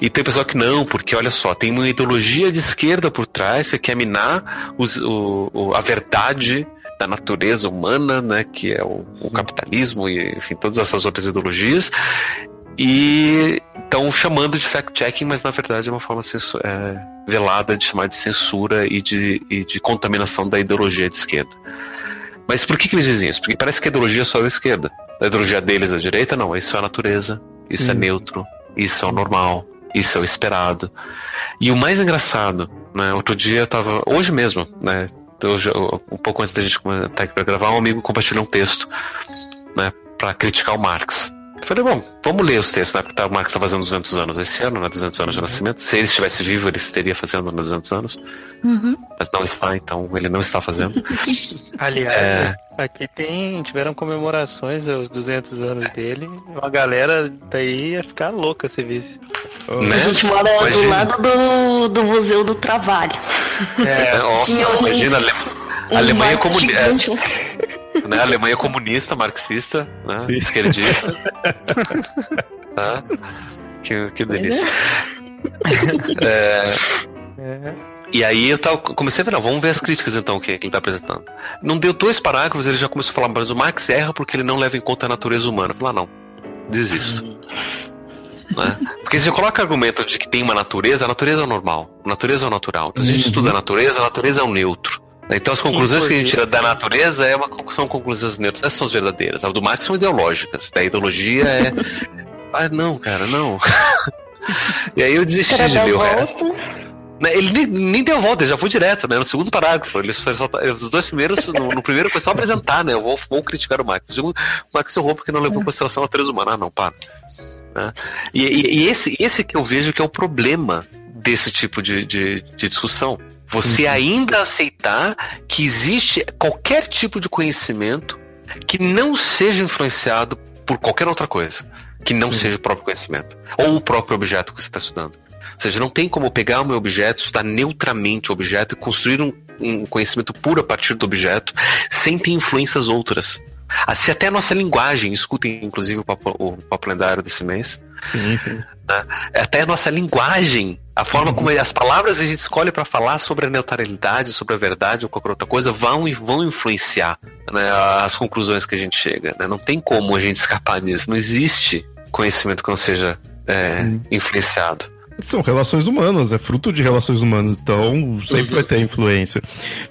E tem pessoal que não, porque olha só, tem uma ideologia de esquerda por trás que quer minar os, o, o, a verdade da natureza humana, né? Que é o, o capitalismo e, enfim, todas essas outras ideologias. E estão chamando de fact-checking, mas na verdade é uma forma é, velada de chamar de censura e de, e de contaminação da ideologia de esquerda. Mas por que, que eles dizem isso? Porque parece que a ideologia é só da esquerda. A ideologia deles da direita, não. Isso é a natureza, isso é Sim. é neutro, isso é o normal, isso é o esperado. E o mais engraçado, né? Outro dia eu tava. Hoje mesmo, né? Hoje, um pouco antes da gente estar aqui para gravar, um amigo compartilhou um texto, né? Para criticar o Marx. Eu falei, bom, vamos ler os textos, né? Porque tá, o Marx está fazendo 200 anos esse ano, né? 200 anos de uhum. nascimento. Se ele estivesse vivo, ele estaria fazendo 200 anos. Uhum. Mas não está, então ele não está fazendo. Aliás, é... aqui tem, tiveram comemorações aos 200 anos dele. Uma galera daí ia ficar louca se visse. Né? A gente mora imagina. do lado do, do Museu do Trabalho. É, nossa, imagina, a Alemanha comunista. né? Alemanha comunista, marxista, né? esquerdista. ah, que, que delícia. é, é. E aí eu tava, comecei a ver, não, vamos ver as críticas então que, ele está apresentando. Não deu dois parágrafos, ele já começou a falar, mas o Marx erra porque ele não leva em conta a natureza humana. Eu falei, ah, não, desisto. Né? Porque se você coloca argumento de que tem uma natureza, a natureza é o normal, a natureza é o natural. Então, se a gente uhum. estuda a natureza, a natureza é o neutro. Então as conclusões que a gente tira da natureza é uma, são conclusões neutras, essas são as verdadeiras. As do Marx são ideológicas. Da ideologia é. ah, não, cara, não. e aí eu desisti de ler o resto. Né, ele nem, nem deu volta, ele já foi direto, né? No segundo parágrafo. Ele só, só, os dois primeiros, no, no, primeiro foi só apresentar, né? Eu vou, vou criticar o Marx. No segundo, o Marx errou porque não levou em consideração a natureza humana. Ah, não, para. Né? E, e, e, esse, esse que eu vejo que é o problema desse tipo de, de, de discussão. Você uhum. ainda aceitar que existe qualquer tipo de conhecimento que não seja influenciado por qualquer outra coisa, que não uhum. seja o próprio conhecimento, ou o próprio objeto que você está estudando. Ou seja, não tem como pegar o meu objeto, estudar neutramente o objeto e construir um, um conhecimento puro a partir do objeto, sem ter influências outras. Assim, até a nossa linguagem, escutem inclusive o papo, o papo lendário desse mês. Sim, sim. Né? Até a nossa linguagem, a forma uhum. como as palavras a gente escolhe para falar sobre a neutralidade, sobre a verdade ou qualquer outra coisa, vão, vão influenciar né, as conclusões que a gente chega. Né? Não tem como a gente escapar disso. Não existe conhecimento que não seja é, influenciado. São relações humanas, é fruto de relações humanas, então sempre uhum. vai ter influência.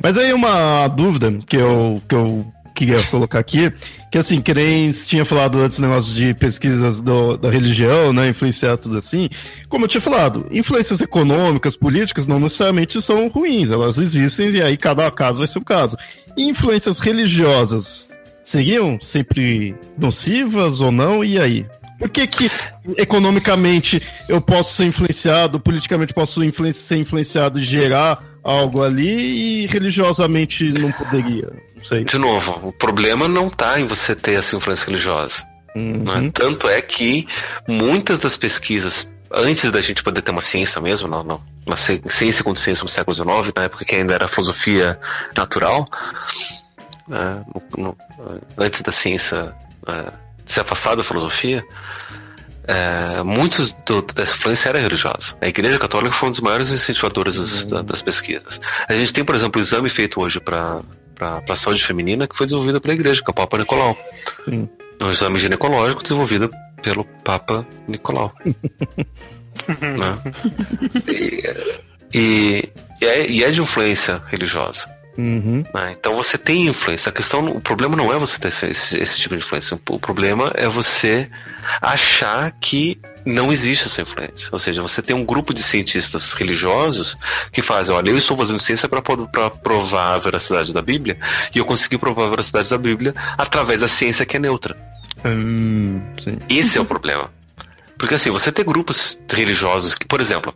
Mas aí uma dúvida que eu, que eu queria colocar aqui, que assim, que nem tinha falado antes negócio de pesquisas do, da religião, né, influenciar tudo assim, como eu tinha falado, influências econômicas, políticas não necessariamente são ruins, elas existem e aí cada caso vai ser um caso. Influências religiosas seriam sempre nocivas ou não? E aí? Por que, que economicamente eu posso ser influenciado, politicamente posso ser influenciado e gerar algo ali e religiosamente não poderia? Sei. De novo, o problema não está em você ter essa influência religiosa. Uhum. Né? Tanto é que muitas das pesquisas, antes da gente poder ter uma ciência mesmo, não, não, uma ciência com ciência no século XIX, na época que ainda era filosofia natural, né? antes da ciência uh, se afastar da filosofia, é, muitos do, dessa influência era religiosa. A Igreja Católica foi um dos maiores incentivadores das, uhum. das pesquisas. A gente tem, por exemplo, o exame feito hoje para a saúde feminina que foi desenvolvido pela Igreja, que é o Papa Nicolau. Sim. Um exame ginecológico desenvolvido pelo Papa Nicolau. né? e, e, e, é, e é de influência religiosa. Uhum. Né? Então você tem influência. A questão, o problema não é você ter esse, esse, tipo de influência. O problema é você achar que não existe essa influência. Ou seja, você tem um grupo de cientistas religiosos que fazem, olha, eu estou fazendo ciência para provar a veracidade da Bíblia e eu consegui provar a veracidade da Bíblia através da ciência que é neutra. Hum, Esse é o problema. Porque assim, você tem grupos religiosos que, por exemplo,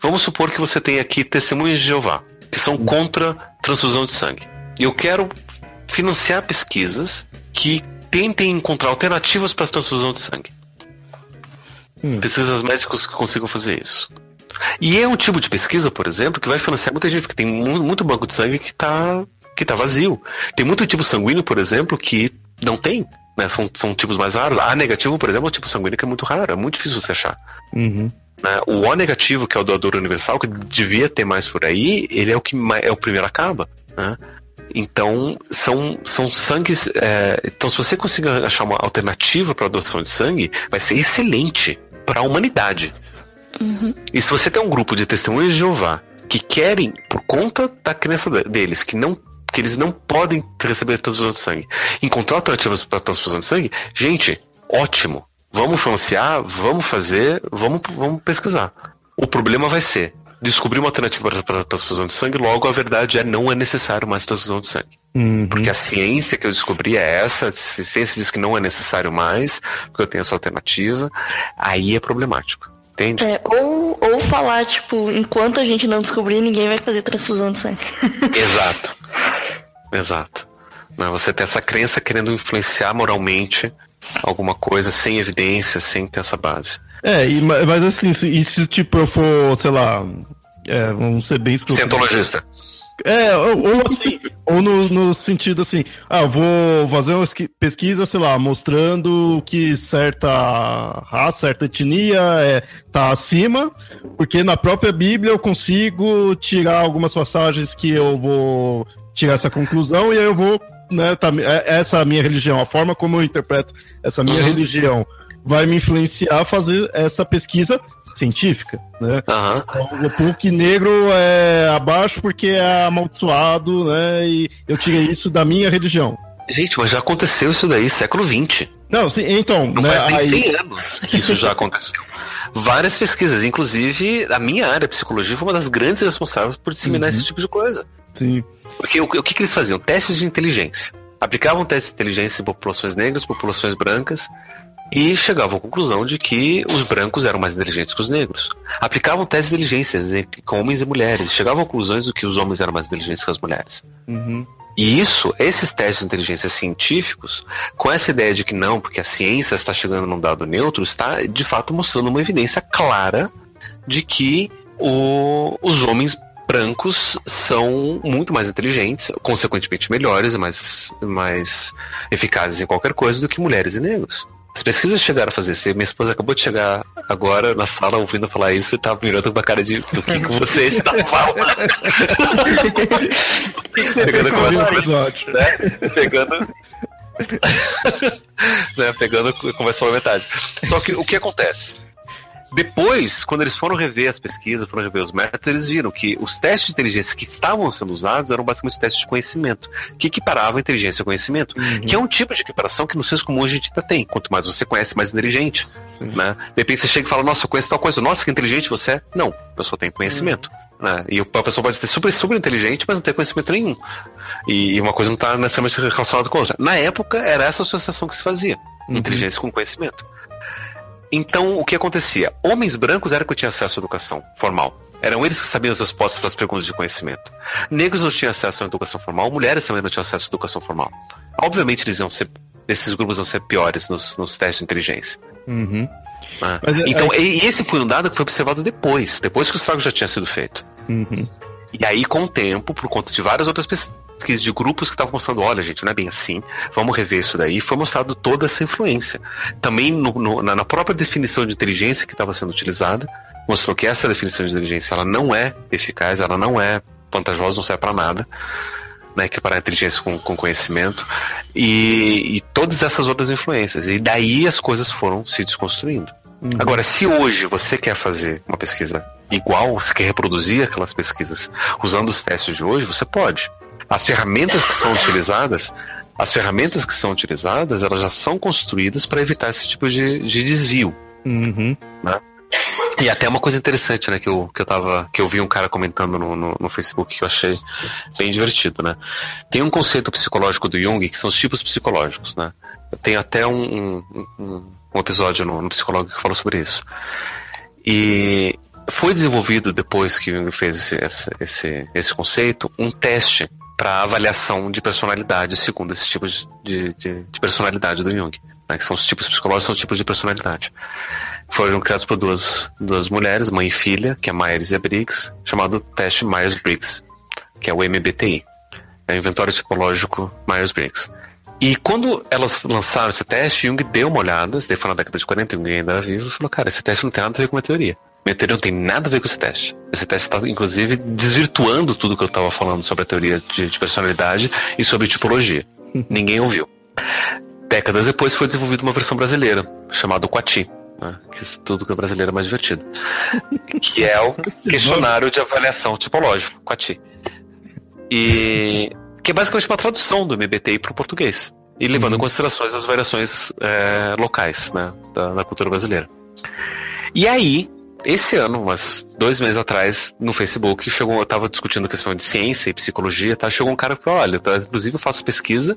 vamos supor que você tem aqui testemunhas de Jeová que são contra transfusão de sangue. E eu quero financiar pesquisas que tentem encontrar alternativas para a transfusão de sangue. Hum. Pesquisas médicas que consigam fazer isso. E é um tipo de pesquisa, por exemplo, que vai financiar muita gente, porque tem muito banco de sangue que está que tá vazio. Tem muito tipo sanguíneo, por exemplo, que não tem. Né? São, são tipos mais raros. A negativo, por exemplo, é um tipo sanguíneo que é muito raro, é muito difícil você achar. Uhum. Né? O O negativo, que é o doador universal, que devia ter mais por aí, ele é o que é o primeiro acaba. Né? Então, são, são sangues. É, então, se você conseguir achar uma alternativa para a doação de sangue, vai ser excelente para a humanidade. Uhum. E se você tem um grupo de testemunhas de Jeová que querem, por conta da crença deles, que não que eles não podem receber transfusão de sangue, encontrar alternativas para transfusão de sangue, gente, ótimo. Vamos financiar, vamos fazer, vamos, vamos pesquisar. O problema vai ser descobrir uma alternativa para transfusão de sangue, logo a verdade é não é necessário mais transfusão de sangue. Uhum. Porque a ciência que eu descobri é essa, a ciência diz que não é necessário mais, porque eu tenho essa alternativa, aí é problemático. Entende? É, ou, ou falar, tipo, enquanto a gente não descobrir, ninguém vai fazer transfusão de sangue. Exato. Exato. Você tem essa crença querendo influenciar moralmente alguma coisa sem evidência, sem ter essa base. É, e, mas assim, se, e se tipo eu for, sei lá, é, vamos ser bem escrupulosos. Cientologista. É, ou, ou assim, ou no, no, sentido assim, ah, eu vou fazer uma pesquisa, sei lá, mostrando que certa raça, certa etnia é, tá acima, porque na própria Bíblia eu consigo tirar algumas passagens que eu vou tirar essa conclusão e aí eu vou né, tá, é, essa minha religião, a forma como eu interpreto essa minha uhum. religião vai me influenciar a fazer essa pesquisa científica, né? Uhum. o PUC negro é abaixo porque é amaldiçoado, né? E eu tirei isso da minha religião. Gente, mas já aconteceu isso daí, século XX. Não, sim, então. Não né, faz nem aí... 100 anos que isso já aconteceu. Várias pesquisas, inclusive a minha área, psicologia, foi uma das grandes responsáveis por disseminar uhum. esse tipo de coisa. Sim. Porque o, o que, que eles faziam? Testes de inteligência. Aplicavam testes de inteligência em populações negras, populações brancas, e chegavam à conclusão de que os brancos eram mais inteligentes que os negros. Aplicavam testes de inteligência com homens e mulheres, chegavam a conclusões de que os homens eram mais inteligentes que as mulheres. Uhum. E isso, esses testes de inteligência científicos, com essa ideia de que não, porque a ciência está chegando num dado neutro, está de fato mostrando uma evidência clara de que o, os homens brancos são muito mais inteligentes, consequentemente melhores e mais, mais eficazes em qualquer coisa do que mulheres e negros. As pesquisas chegaram a fazer isso. Minha esposa acabou de chegar agora na sala ouvindo falar isso e tava mirando com a cara de do que, que você está falando. pegando conversa episódio. Né? Pegando. né? Pegando conversa pela metade. Só que o que acontece? Depois, quando eles foram rever as pesquisas, foram rever os métodos, eles viram que os testes de inteligência que estavam sendo usados eram basicamente testes de conhecimento, que equiparavam inteligência e conhecimento, uhum. que é um tipo de equiparação que no senso comum a gente ainda tem. Quanto mais você conhece, mais inteligente. Né? De repente você chega e fala, nossa, eu conheço tal coisa. Nossa, que inteligente você é. Não, eu só tenho conhecimento. Uhum. Né? E a pessoa pode ser super, super inteligente, mas não ter conhecimento nenhum. E uma coisa não está necessariamente relacionada com a outra. Na época, era essa associação que se fazia. Uhum. Inteligência com conhecimento. Então, o que acontecia? Homens brancos eram que tinham acesso à educação formal. Eram eles que sabiam as respostas para as perguntas de conhecimento. Negros não tinham acesso à educação formal, mulheres também não tinham acesso à educação formal. Obviamente, eles iam ser, esses grupos vão ser piores nos, nos testes de inteligência. Uhum. Ah. Mas, é, então, é... e esse foi um dado que foi observado depois, depois que o estrago já tinha sido feito. Uhum. E aí, com o tempo, por conta de várias outras pesquisas, de grupos que estavam mostrando, olha, gente, não é bem assim, vamos rever isso daí. Foi mostrado toda essa influência. Também no, no, na própria definição de inteligência que estava sendo utilizada, mostrou que essa definição de inteligência ela não é eficaz, ela não é vantajosa, não serve para nada. Né, equiparar a inteligência com, com conhecimento e, e, todas essas outras influências. E daí as coisas foram se desconstruindo. Uhum. Agora, se hoje você quer fazer uma pesquisa igual, você quer reproduzir aquelas pesquisas usando os testes de hoje, você pode. As ferramentas que são utilizadas, as ferramentas que são utilizadas, elas já são construídas para evitar esse tipo de, de desvio. Uhum. Né? E até uma coisa interessante, né, que eu, que eu tava. que eu vi um cara comentando no, no, no, Facebook que eu achei bem divertido, né? Tem um conceito psicológico do Jung que são os tipos psicológicos, né? Tem até um, um, um episódio no, no Psicólogo que fala sobre isso. E foi desenvolvido, depois que Jung fez esse, esse, esse, esse conceito, um teste para avaliação de personalidade segundo esses tipos de, de, de personalidade do Jung, né, que são os tipos psicológicos, são os tipos de personalidade. Foram criados por duas, duas mulheres, mãe e filha, que é Myers e Briggs, chamado teste Myers-Briggs, que é o MBTI, é o Inventório Psicológico Myers-Briggs. E quando elas lançaram esse teste, Jung deu uma olhada, daí foi na década de 40, Jung ainda era vivo, e falou, cara, esse teste não tem nada a ver com uma teoria. Minha teoria não tem nada a ver com esse teste. Esse teste está, inclusive, desvirtuando tudo que eu estava falando sobre a teoria de, de personalidade e sobre tipologia. Ninguém ouviu. Décadas depois foi desenvolvida uma versão brasileira, chamada Quati. Né? Que tudo que é brasileiro é mais divertido. que é o questionário de avaliação tipológico, Quati. E que é basicamente uma tradução do MBTI para o português. E levando uhum. em considerações as variações é, locais né, da, da cultura brasileira. E aí, esse ano, mas dois meses atrás, no Facebook, chegou, eu tava discutindo questão de ciência e psicologia, tá? Chegou um cara que falou, olha, tá, inclusive eu faço pesquisa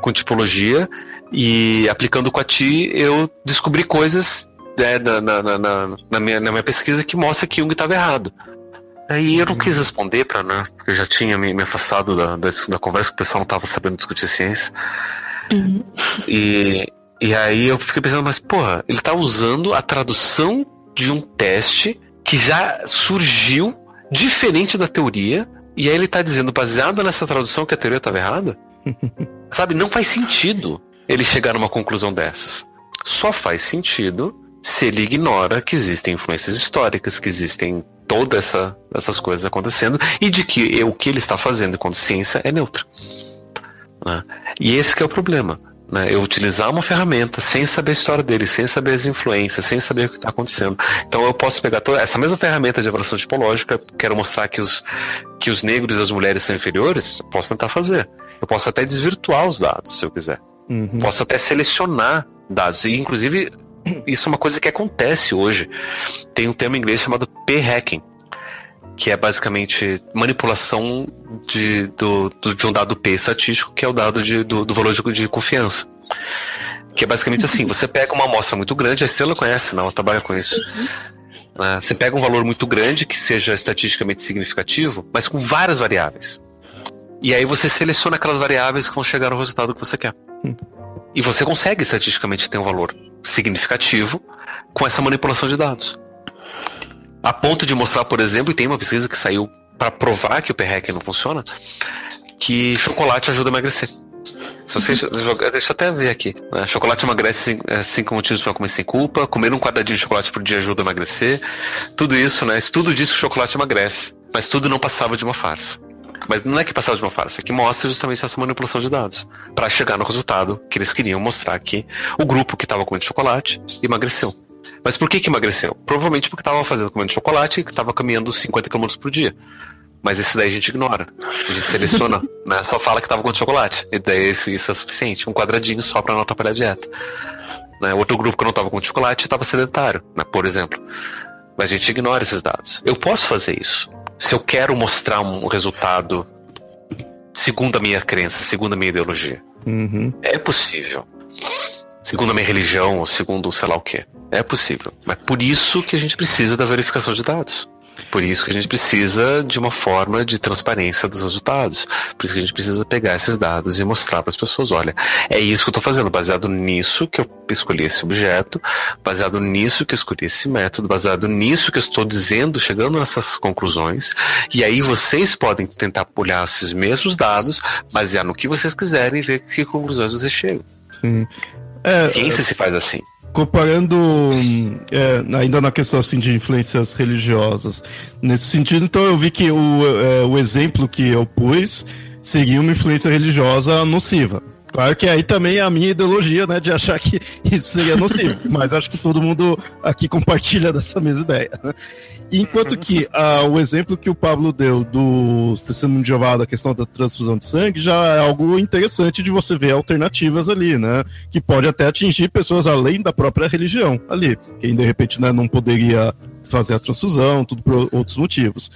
com tipologia e aplicando com a ti, eu descobri coisas né, na, na, na, na, minha, na minha pesquisa que mostra que Jung estava errado. Aí eu não quis responder para, né? Porque eu já tinha me, me afastado da, da, da, conversa, que o pessoal não tava sabendo discutir ciência. Uhum. E, e aí eu fiquei pensando, mas porra, ele tá usando a tradução de um teste que já surgiu diferente da teoria, e aí ele está dizendo, baseado nessa tradução, que a teoria estava errada? Sabe, não faz sentido ele chegar numa conclusão dessas. Só faz sentido se ele ignora que existem influências históricas, que existem todas essa, essas coisas acontecendo e de que o que ele está fazendo enquanto ciência é neutra. Né? E esse é o problema. Né? Eu utilizar uma ferramenta sem saber a história dele, sem saber as influências, sem saber o que está acontecendo. Então eu posso pegar toda essa mesma ferramenta de avaliação tipológica, quero mostrar que os, que os negros e as mulheres são inferiores, posso tentar fazer. Eu posso até desvirtuar os dados, se eu quiser. Uhum. Posso até selecionar dados. E, inclusive, isso é uma coisa que acontece hoje. Tem um termo em inglês chamado p-hacking, que é basicamente manipulação de, do, de um dado P estatístico, que é o dado de, do, do valor de, de confiança. Que é basicamente assim, você pega uma amostra muito grande, a Estrela conhece, não, ela trabalha com isso. Uh, você pega um valor muito grande, que seja estatisticamente significativo, mas com várias variáveis. E aí você seleciona aquelas variáveis que vão chegar ao resultado que você quer. E você consegue estatisticamente ter um valor significativo com essa manipulação de dados. A ponto de mostrar, por exemplo, e tem uma pesquisa que saiu para provar que o PREC não funciona, que chocolate ajuda a emagrecer. Se você jogar, deixa eu até ver aqui. Né? Chocolate emagrece é, cinco motivos para comer sem culpa. Comer um quadradinho de chocolate por dia ajuda a emagrecer. Tudo isso, né? Estudo diz que o chocolate emagrece. Mas tudo não passava de uma farsa. Mas não é que passava de uma farsa, é que mostra justamente essa manipulação de dados. para chegar no resultado que eles queriam mostrar que o grupo que estava comendo chocolate emagreceu. Mas por que que emagreceu? Provavelmente porque estava fazendo comendo chocolate e que estava caminhando 50 km por dia. Mas esse daí a gente ignora. A gente seleciona, né? Só fala que tava com chocolate. E daí isso, isso é suficiente. Um quadradinho só para não atrapalhar a dieta. Né? Outro grupo que não tava com chocolate estava sedentário, né? por exemplo. Mas a gente ignora esses dados. Eu posso fazer isso. Se eu quero mostrar um resultado segundo a minha crença, segundo a minha ideologia. Uhum. É possível. Segundo a minha religião, ou segundo sei lá o que. É possível. Mas por isso que a gente precisa da verificação de dados. Por isso que a gente precisa de uma forma de transparência dos resultados. Por isso que a gente precisa pegar esses dados e mostrar para as pessoas: olha, é isso que eu estou fazendo, baseado nisso que eu escolhi esse objeto, baseado nisso que eu escolhi esse método, baseado nisso que eu estou dizendo, chegando nessas conclusões. E aí vocês podem tentar olhar esses mesmos dados, basear no que vocês quiserem e ver que conclusões vocês chegam. Sim. É, Ciência se faz assim comparando é, ainda na questão assim de influências religiosas nesse sentido então eu vi que o, é, o exemplo que eu pus seria uma influência religiosa nociva Claro que aí também é a minha ideologia, né, de achar que isso seria nocivo, mas acho que todo mundo aqui compartilha dessa mesma ideia. Né? Enquanto que uh, o exemplo que o Pablo deu do testemunho de Jeová, da questão da transfusão de sangue, já é algo interessante de você ver alternativas ali, né? Que pode até atingir pessoas além da própria religião ali. Quem de repente né, não poderia fazer a transfusão, tudo por outros motivos.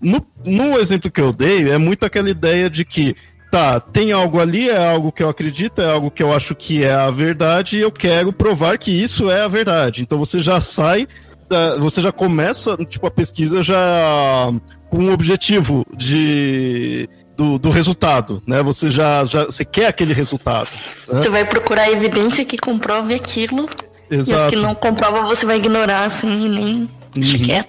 No, no exemplo que eu dei, é muito aquela ideia de que tá, tem algo ali, é algo que eu acredito, é algo que eu acho que é a verdade e eu quero provar que isso é a verdade. Então você já sai você já começa, tipo, a pesquisa já com um objetivo de do, do, resultado, né? Você já, já você quer aquele resultado. Né? Você vai procurar evidência que comprove aquilo. Exato. E as que não comprova você vai ignorar assim e nem uhum.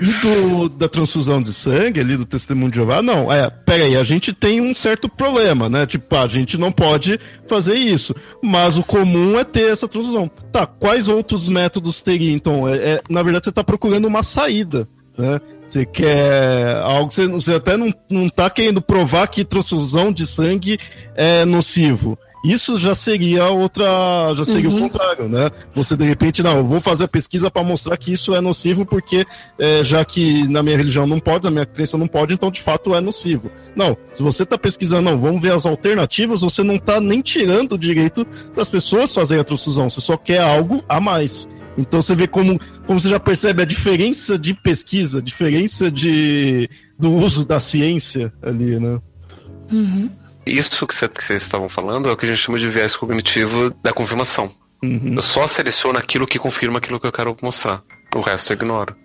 E do, da transfusão de sangue ali, do testemunho de Jeová, não, é, peraí, a gente tem um certo problema, né? Tipo, a gente não pode fazer isso. Mas o comum é ter essa transfusão. Tá, quais outros métodos teria? Então, é, é na verdade, você está procurando uma saída, né? Você quer algo, você, você até não, não tá querendo provar que transfusão de sangue é nocivo. Isso já seria outra, já seria uhum. o contrário, né? Você de repente, não, eu vou fazer a pesquisa para mostrar que isso é nocivo, porque é, já que na minha religião não pode, na minha crença não pode, então de fato é nocivo. Não, se você está pesquisando, não, vamos ver as alternativas, você não está nem tirando o direito das pessoas fazerem a transfusão, você só quer algo a mais. Então você vê como, como você já percebe a diferença de pesquisa, diferença de, do uso da ciência ali, né? Uhum. Isso que vocês estavam falando é o que a gente chama de viés cognitivo da confirmação. Uhum. Eu só seleciono aquilo que confirma aquilo que eu quero mostrar. O resto eu ignoro.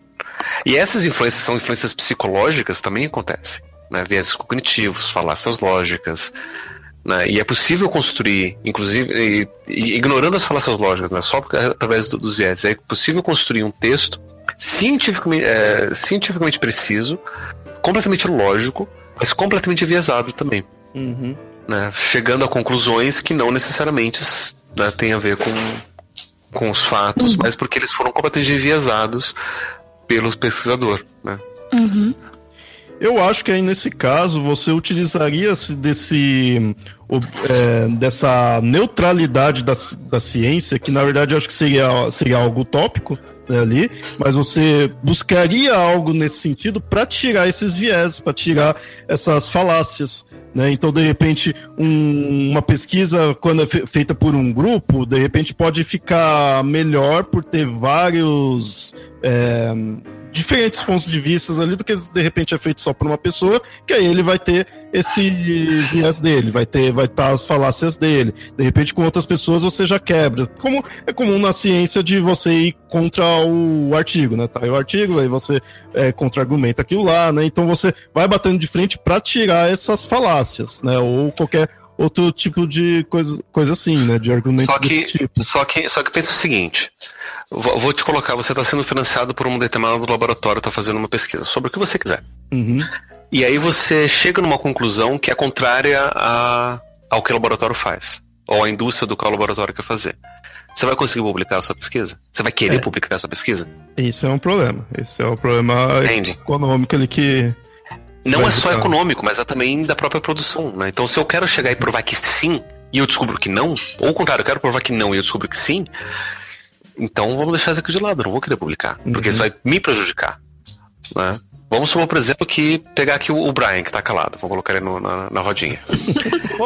E essas influências são influências psicológicas também acontecem. Né? Viés cognitivos, falácias lógicas. Né? E é possível construir, inclusive, e, e, ignorando as falácias lógicas, né? só através do, dos viés, é possível construir um texto cientificamente, é, cientificamente preciso, completamente lógico, mas completamente enviesado também. Uhum. Né, chegando a conclusões que não necessariamente né, têm a ver com, com os fatos, uhum. mas porque eles foram completamente enviesados pelo pesquisador. Né? Uhum. Eu acho que aí nesse caso você utilizaria desse é, dessa neutralidade da, da ciência, que na verdade eu acho que seria, seria algo utópico ali, mas você buscaria algo nesse sentido para tirar esses viés, para tirar essas falácias. Né? Então, de repente, um, uma pesquisa, quando é fe feita por um grupo, de repente pode ficar melhor por ter vários. É, diferentes pontos de vista ali do que de repente é feito só por uma pessoa, que aí ele vai ter esse viés dele, vai ter, vai estar as falácias dele. De repente, com outras pessoas você já quebra. Como é comum na ciência de você ir contra o artigo, né? Tá aí o artigo, aí você é, contra-argumenta aquilo lá, né? Então você vai batendo de frente para tirar essas falácias, né? Ou qualquer outro tipo de coisa, coisa assim, né? De argumentos só que, tipo. Só que, só que pensa o seguinte: vou te colocar, você está sendo financiado por um determinado laboratório, está fazendo uma pesquisa sobre o que você quiser. Uhum. E aí você chega numa conclusão que é contrária a, ao que o laboratório faz, ou a indústria do que o laboratório quer fazer. Você vai conseguir publicar a sua pesquisa? Você vai querer é. publicar a sua pesquisa? Isso é um problema. Esse é o um problema Entende? econômico ali que. Não é só econômico, mas é também da própria produção. Né? Então, se eu quero chegar e provar que sim, e eu descubro que não, ou o contrário, eu quero provar que não e eu descubro que sim, então vamos deixar isso aqui de lado, não vou querer publicar, uhum. porque isso vai me prejudicar. Né? Vamos supor, por exemplo, que pegar aqui o, Brian, que está calado. Vou colocar ele no, na, na, rodinha.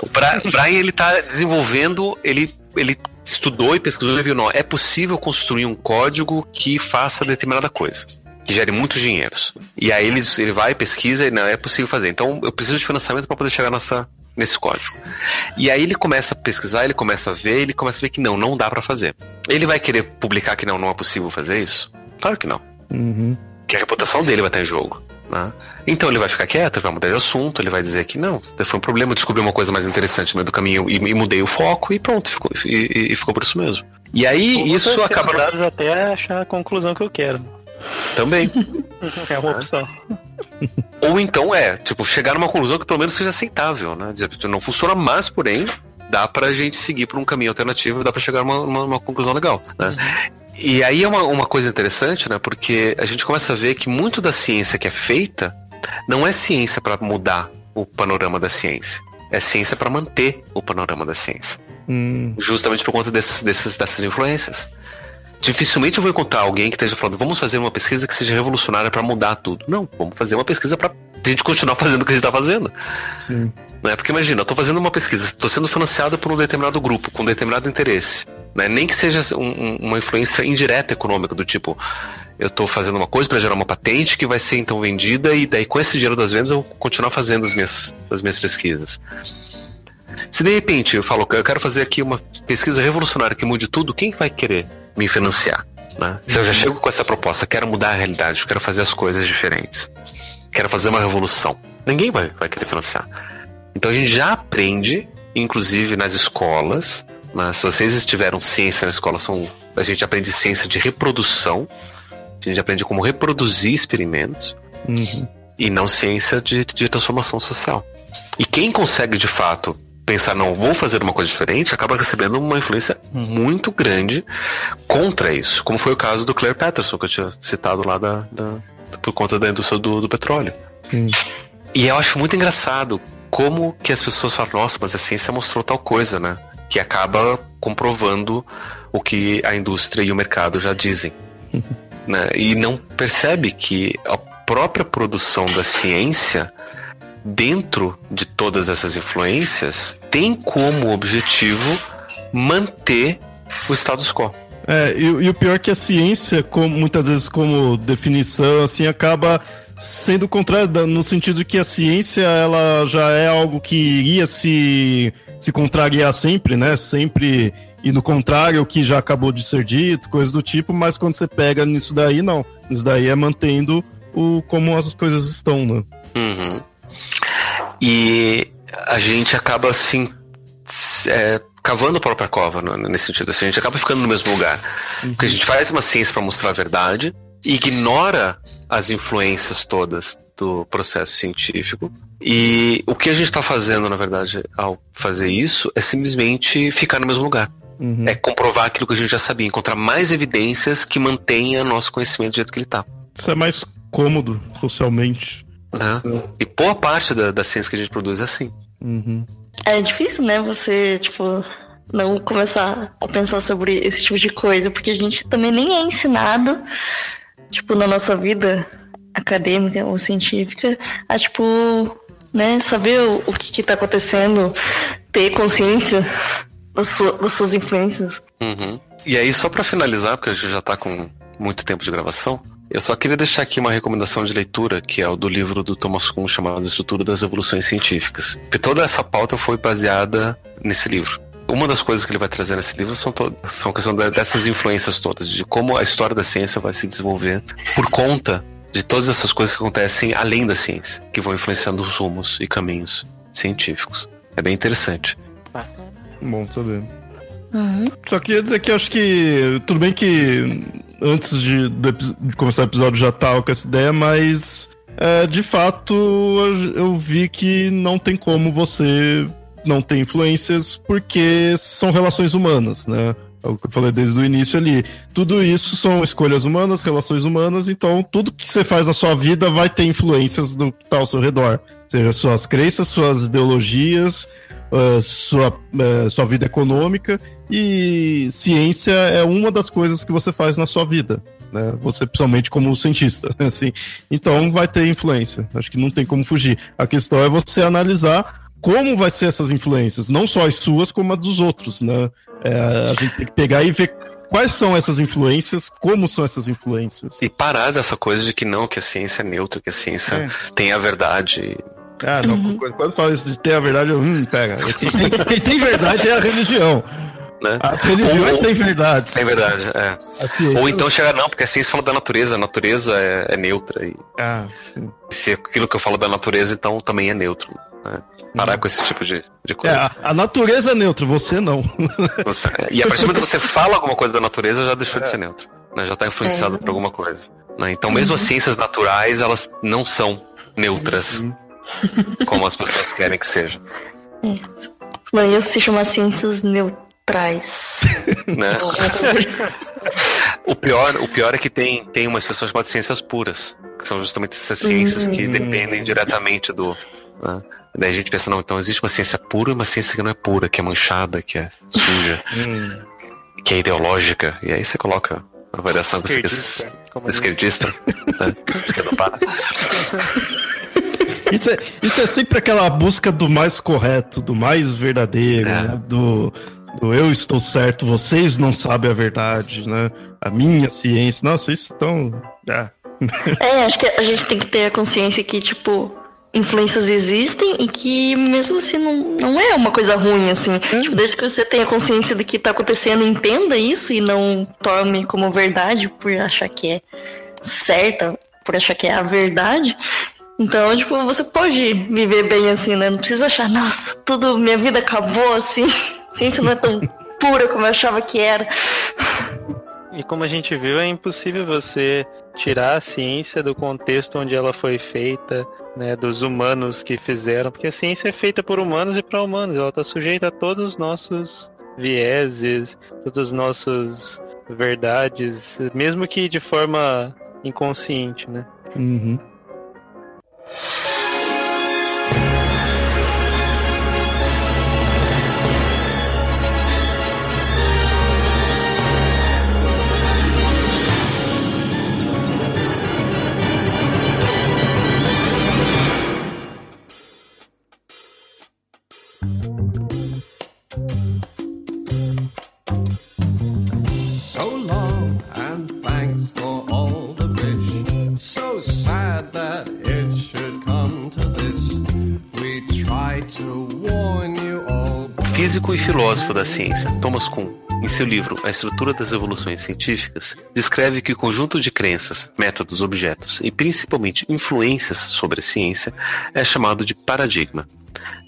o Brian, ele tá desenvolvendo, ele, ele estudou e pesquisou e viu, não, é possível construir um código que faça determinada coisa. Que gere muitos dinheiros. E aí ele, ele vai, pesquisa e não, é possível fazer. Então eu preciso de financiamento para poder chegar nessa, nesse código. E aí ele começa a pesquisar, ele começa a ver, ele começa a ver que não, não dá para fazer. Ele vai querer publicar que não, não é possível fazer isso? Claro que não. Uhum que a reputação dele vai estar em jogo. Né? Então ele vai ficar quieto, vai mudar de assunto, ele vai dizer que não, foi um problema, eu descobri uma coisa mais interessante no meio do caminho e, e mudei o foco e pronto, ficou, e, e, ficou por isso mesmo. E aí isso acaba. até achar a conclusão que eu quero. Também. é uma opção. Ou então é, tipo, chegar numa conclusão que pelo menos seja aceitável, né? Dizer, não funciona mais, porém, dá pra gente seguir por um caminho alternativo, dá pra chegar a uma, uma, uma conclusão legal, né? Uhum. E aí é uma, uma coisa interessante, né? Porque a gente começa a ver que muito da ciência que é feita não é ciência para mudar o panorama da ciência. É ciência para manter o panorama da ciência. Hum. Justamente por conta desses, desses, dessas influências. Dificilmente eu vou encontrar alguém que esteja falando, vamos fazer uma pesquisa que seja revolucionária para mudar tudo. Não, vamos fazer uma pesquisa para a gente continuar fazendo o que a gente está fazendo. Sim. Né? Porque imagina, eu estou fazendo uma pesquisa, estou sendo financiado por um determinado grupo, com um determinado interesse. Né? Nem que seja um, uma influência indireta econômica, do tipo, eu estou fazendo uma coisa para gerar uma patente que vai ser então vendida e daí com esse dinheiro das vendas eu vou continuar fazendo as minhas, as minhas pesquisas. Se de repente eu falo que eu quero fazer aqui uma pesquisa revolucionária que mude tudo, quem vai querer me financiar? Né? Se eu já chego com essa proposta, quero mudar a realidade, quero fazer as coisas diferentes, quero fazer uma revolução, ninguém vai, vai querer financiar. Então a gente já aprende, inclusive nas escolas, mas se vocês tiveram ciência na escola, são, a gente aprende ciência de reprodução, a gente aprende como reproduzir experimentos, uhum. e não ciência de, de transformação social. E quem consegue de fato pensar, não, vou fazer uma coisa diferente, acaba recebendo uma influência muito grande contra isso, como foi o caso do Claire Patterson, que eu tinha citado lá da, da por conta da indústria do, do petróleo. Sim. E eu acho muito engraçado como que as pessoas falam, nossa, mas a ciência mostrou tal coisa, né? que acaba comprovando o que a indústria e o mercado já dizem. né? E não percebe que a própria produção da ciência, dentro de todas essas influências, tem como objetivo manter o status quo. É, e, e o pior é que a ciência, como, muitas vezes como definição, assim, acaba sendo contrário no sentido que a ciência ela já é algo que iria se se contrariar sempre, né? Sempre e no contrário o que já acabou de ser dito, coisas do tipo, mas quando você pega nisso daí, não. Isso daí é mantendo o como as coisas estão, né? Uhum. E a gente acaba assim é, cavando a própria cova né, nesse sentido. Assim, a gente acaba ficando no mesmo lugar. Uhum. Porque a gente faz uma ciência para mostrar a verdade, ignora as influências todas do processo científico e o que a gente está fazendo, na verdade, ao fazer isso, é simplesmente ficar no mesmo lugar. Uhum. É comprovar aquilo que a gente já sabia, encontrar mais evidências que mantenha nosso conhecimento do jeito que ele está. Isso é mais cômodo socialmente. Né? E boa parte da, da ciência que a gente produz é assim. Uhum. É difícil, né? Você, tipo, não começar a pensar sobre esse tipo de coisa, porque a gente também nem é ensinado, tipo, na nossa vida acadêmica ou científica, a, tipo, né? Saber o, o que está acontecendo, ter consciência das, sua, das suas influências. Uhum. E aí, só para finalizar, porque a gente já está com muito tempo de gravação, eu só queria deixar aqui uma recomendação de leitura, que é o do livro do Thomas Kuhn chamado Estrutura das Evoluções Científicas. E toda essa pauta foi baseada nesse livro. Uma das coisas que ele vai trazer nesse livro são, são questão dessas influências todas, de como a história da ciência vai se desenvolver por conta de todas essas coisas que acontecem além da ciência, que vão influenciando os rumos e caminhos científicos. É bem interessante. Bom saber. Uhum. Só queria dizer que acho que. Tudo bem que antes de, de começar o episódio já tava com essa ideia, mas é, de fato, eu, eu vi que não tem como você não ter influências porque são relações humanas, né? É o que eu falei desde o início ali. Tudo isso são escolhas humanas, relações humanas, então tudo que você faz na sua vida vai ter influências do que está ao seu redor. Seja suas crenças, suas ideologias, uh, sua, uh, sua vida econômica. E ciência é uma das coisas que você faz na sua vida. Né? Você, principalmente como cientista. Assim. Então vai ter influência. Acho que não tem como fugir. A questão é você analisar como vai ser essas influências, não só as suas, como as dos outros, né? É, a gente tem que pegar e ver quais são essas influências, como são essas influências. E parar dessa coisa de que não, que a ciência é neutra, que a ciência é. tem a verdade. Ah, não, uhum. quando fala isso de ter a verdade, eu, hum, pega. Quem tem, quem tem verdade é a religião. Né? As religiões têm verdades. Tem verdade, é. Ou então chega, não, porque a ciência fala da natureza, a natureza é, é neutra. E ah, se aquilo que eu falo da natureza, então também é neutro. Né? Parar com esse tipo de, de coisa. É, a, a, natureza é neutra, você não. Você, e a partir do momento que você fala alguma coisa da natureza, já deixou é. de ser neutro. Né? Já está influenciado é. por alguma coisa. Né? Então, mesmo as uhum. ciências naturais, elas não são neutras, uhum. Como as pessoas querem que sejam. É. Mas isso se chama ciências neutrais. né? o, pior, o pior é que tem, tem umas pessoas chamadas ciências puras, que são justamente essas ciências que uhum. dependem diretamente do, né? Daí a gente pensa, não, então existe uma ciência pura e uma ciência que não é pura, que é manchada, que é suja, hum. que é ideológica. E aí você coloca a variação esquerdista, que esquerdista né? para. Isso é, isso é sempre aquela busca do mais correto, do mais verdadeiro, é. né? do, do eu estou certo, vocês não sabem a verdade, né? A minha ciência. Nossa, isso estão. É. é, acho que a gente tem que ter a consciência que, tipo, influências existem e que mesmo assim não, não é uma coisa ruim, assim. Tipo, desde que você tenha consciência do que está acontecendo, entenda isso e não tome como verdade por achar que é certa, por achar que é a verdade. Então, tipo, você pode viver bem assim, né? Não precisa achar, nossa, tudo, minha vida acabou assim. Ciência não é tão pura como eu achava que era. E como a gente viu, é impossível você tirar a ciência do contexto onde ela foi feita, né, dos humanos que fizeram, porque a ciência é feita por humanos e para humanos, ela está sujeita a todos os nossos vieses, todas as nossas verdades, mesmo que de forma inconsciente, né? Uhum. you físico e filósofo da ciência, Thomas Kuhn, em seu livro A Estrutura das Evoluções Científicas, descreve que o conjunto de crenças, métodos, objetos e principalmente influências sobre a ciência é chamado de paradigma.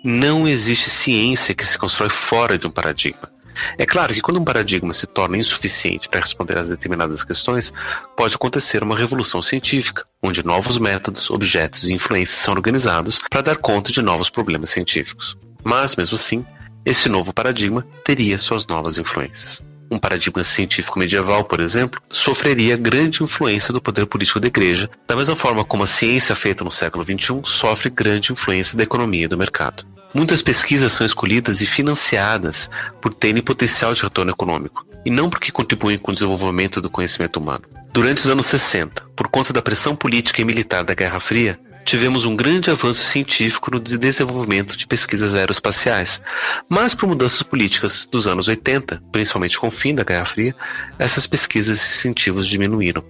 Não existe ciência que se constrói fora de um paradigma. É claro que quando um paradigma se torna insuficiente para responder às determinadas questões, pode acontecer uma revolução científica, onde novos métodos, objetos e influências são organizados para dar conta de novos problemas científicos. Mas, mesmo assim, esse novo paradigma teria suas novas influências. Um paradigma científico medieval, por exemplo, sofreria grande influência do poder político da igreja, da mesma forma como a ciência feita no século XXI sofre grande influência da economia e do mercado. Muitas pesquisas são escolhidas e financiadas por terem potencial de retorno econômico, e não porque contribuem com o desenvolvimento do conhecimento humano. Durante os anos 60, por conta da pressão política e militar da Guerra Fria, tivemos um grande avanço científico no desenvolvimento de pesquisas aeroespaciais. Mas por mudanças políticas dos anos 80, principalmente com o fim da Guerra Fria, essas pesquisas e incentivos diminuíram.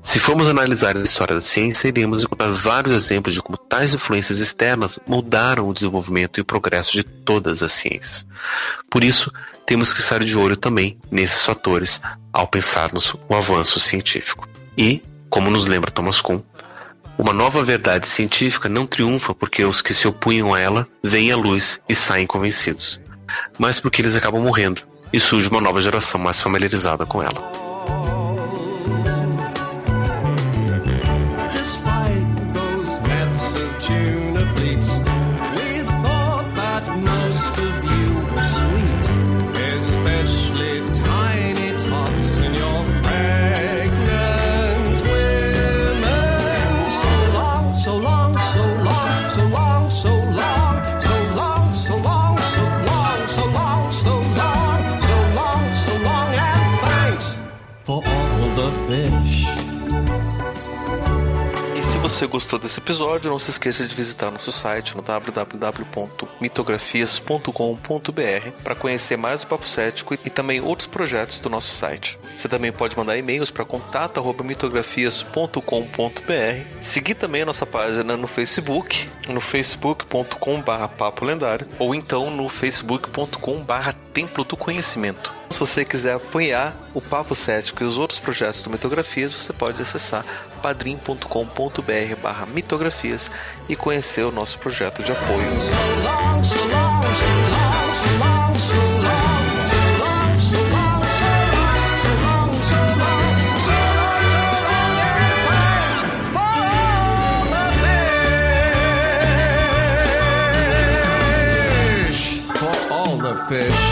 Se formos analisar a história da ciência, iremos encontrar vários exemplos de como tais influências externas moldaram o desenvolvimento e o progresso de todas as ciências. Por isso, temos que estar de olho também nesses fatores ao pensarmos o avanço científico. E, como nos lembra Thomas Kuhn, uma nova verdade científica não triunfa porque os que se opunham a ela veem a luz e saem convencidos, mas porque eles acabam morrendo e surge uma nova geração mais familiarizada com ela. Você gostou desse episódio, não se esqueça de visitar nosso site no www.mitografias.com.br para conhecer mais o Papo Cético e também outros projetos do nosso site. Você também pode mandar e-mails para contato@mitografias.com.br. Seguir também a nossa página no Facebook, no facebook.com/papo lendário ou então no facebook.com/templo do conhecimento. Se você quiser apoiar o Papo Cético e os outros projetos do Mitografias, você pode acessar padrim.com.br barra mitografias e conhecer o nosso projeto de apoio. So long, so long, so fish.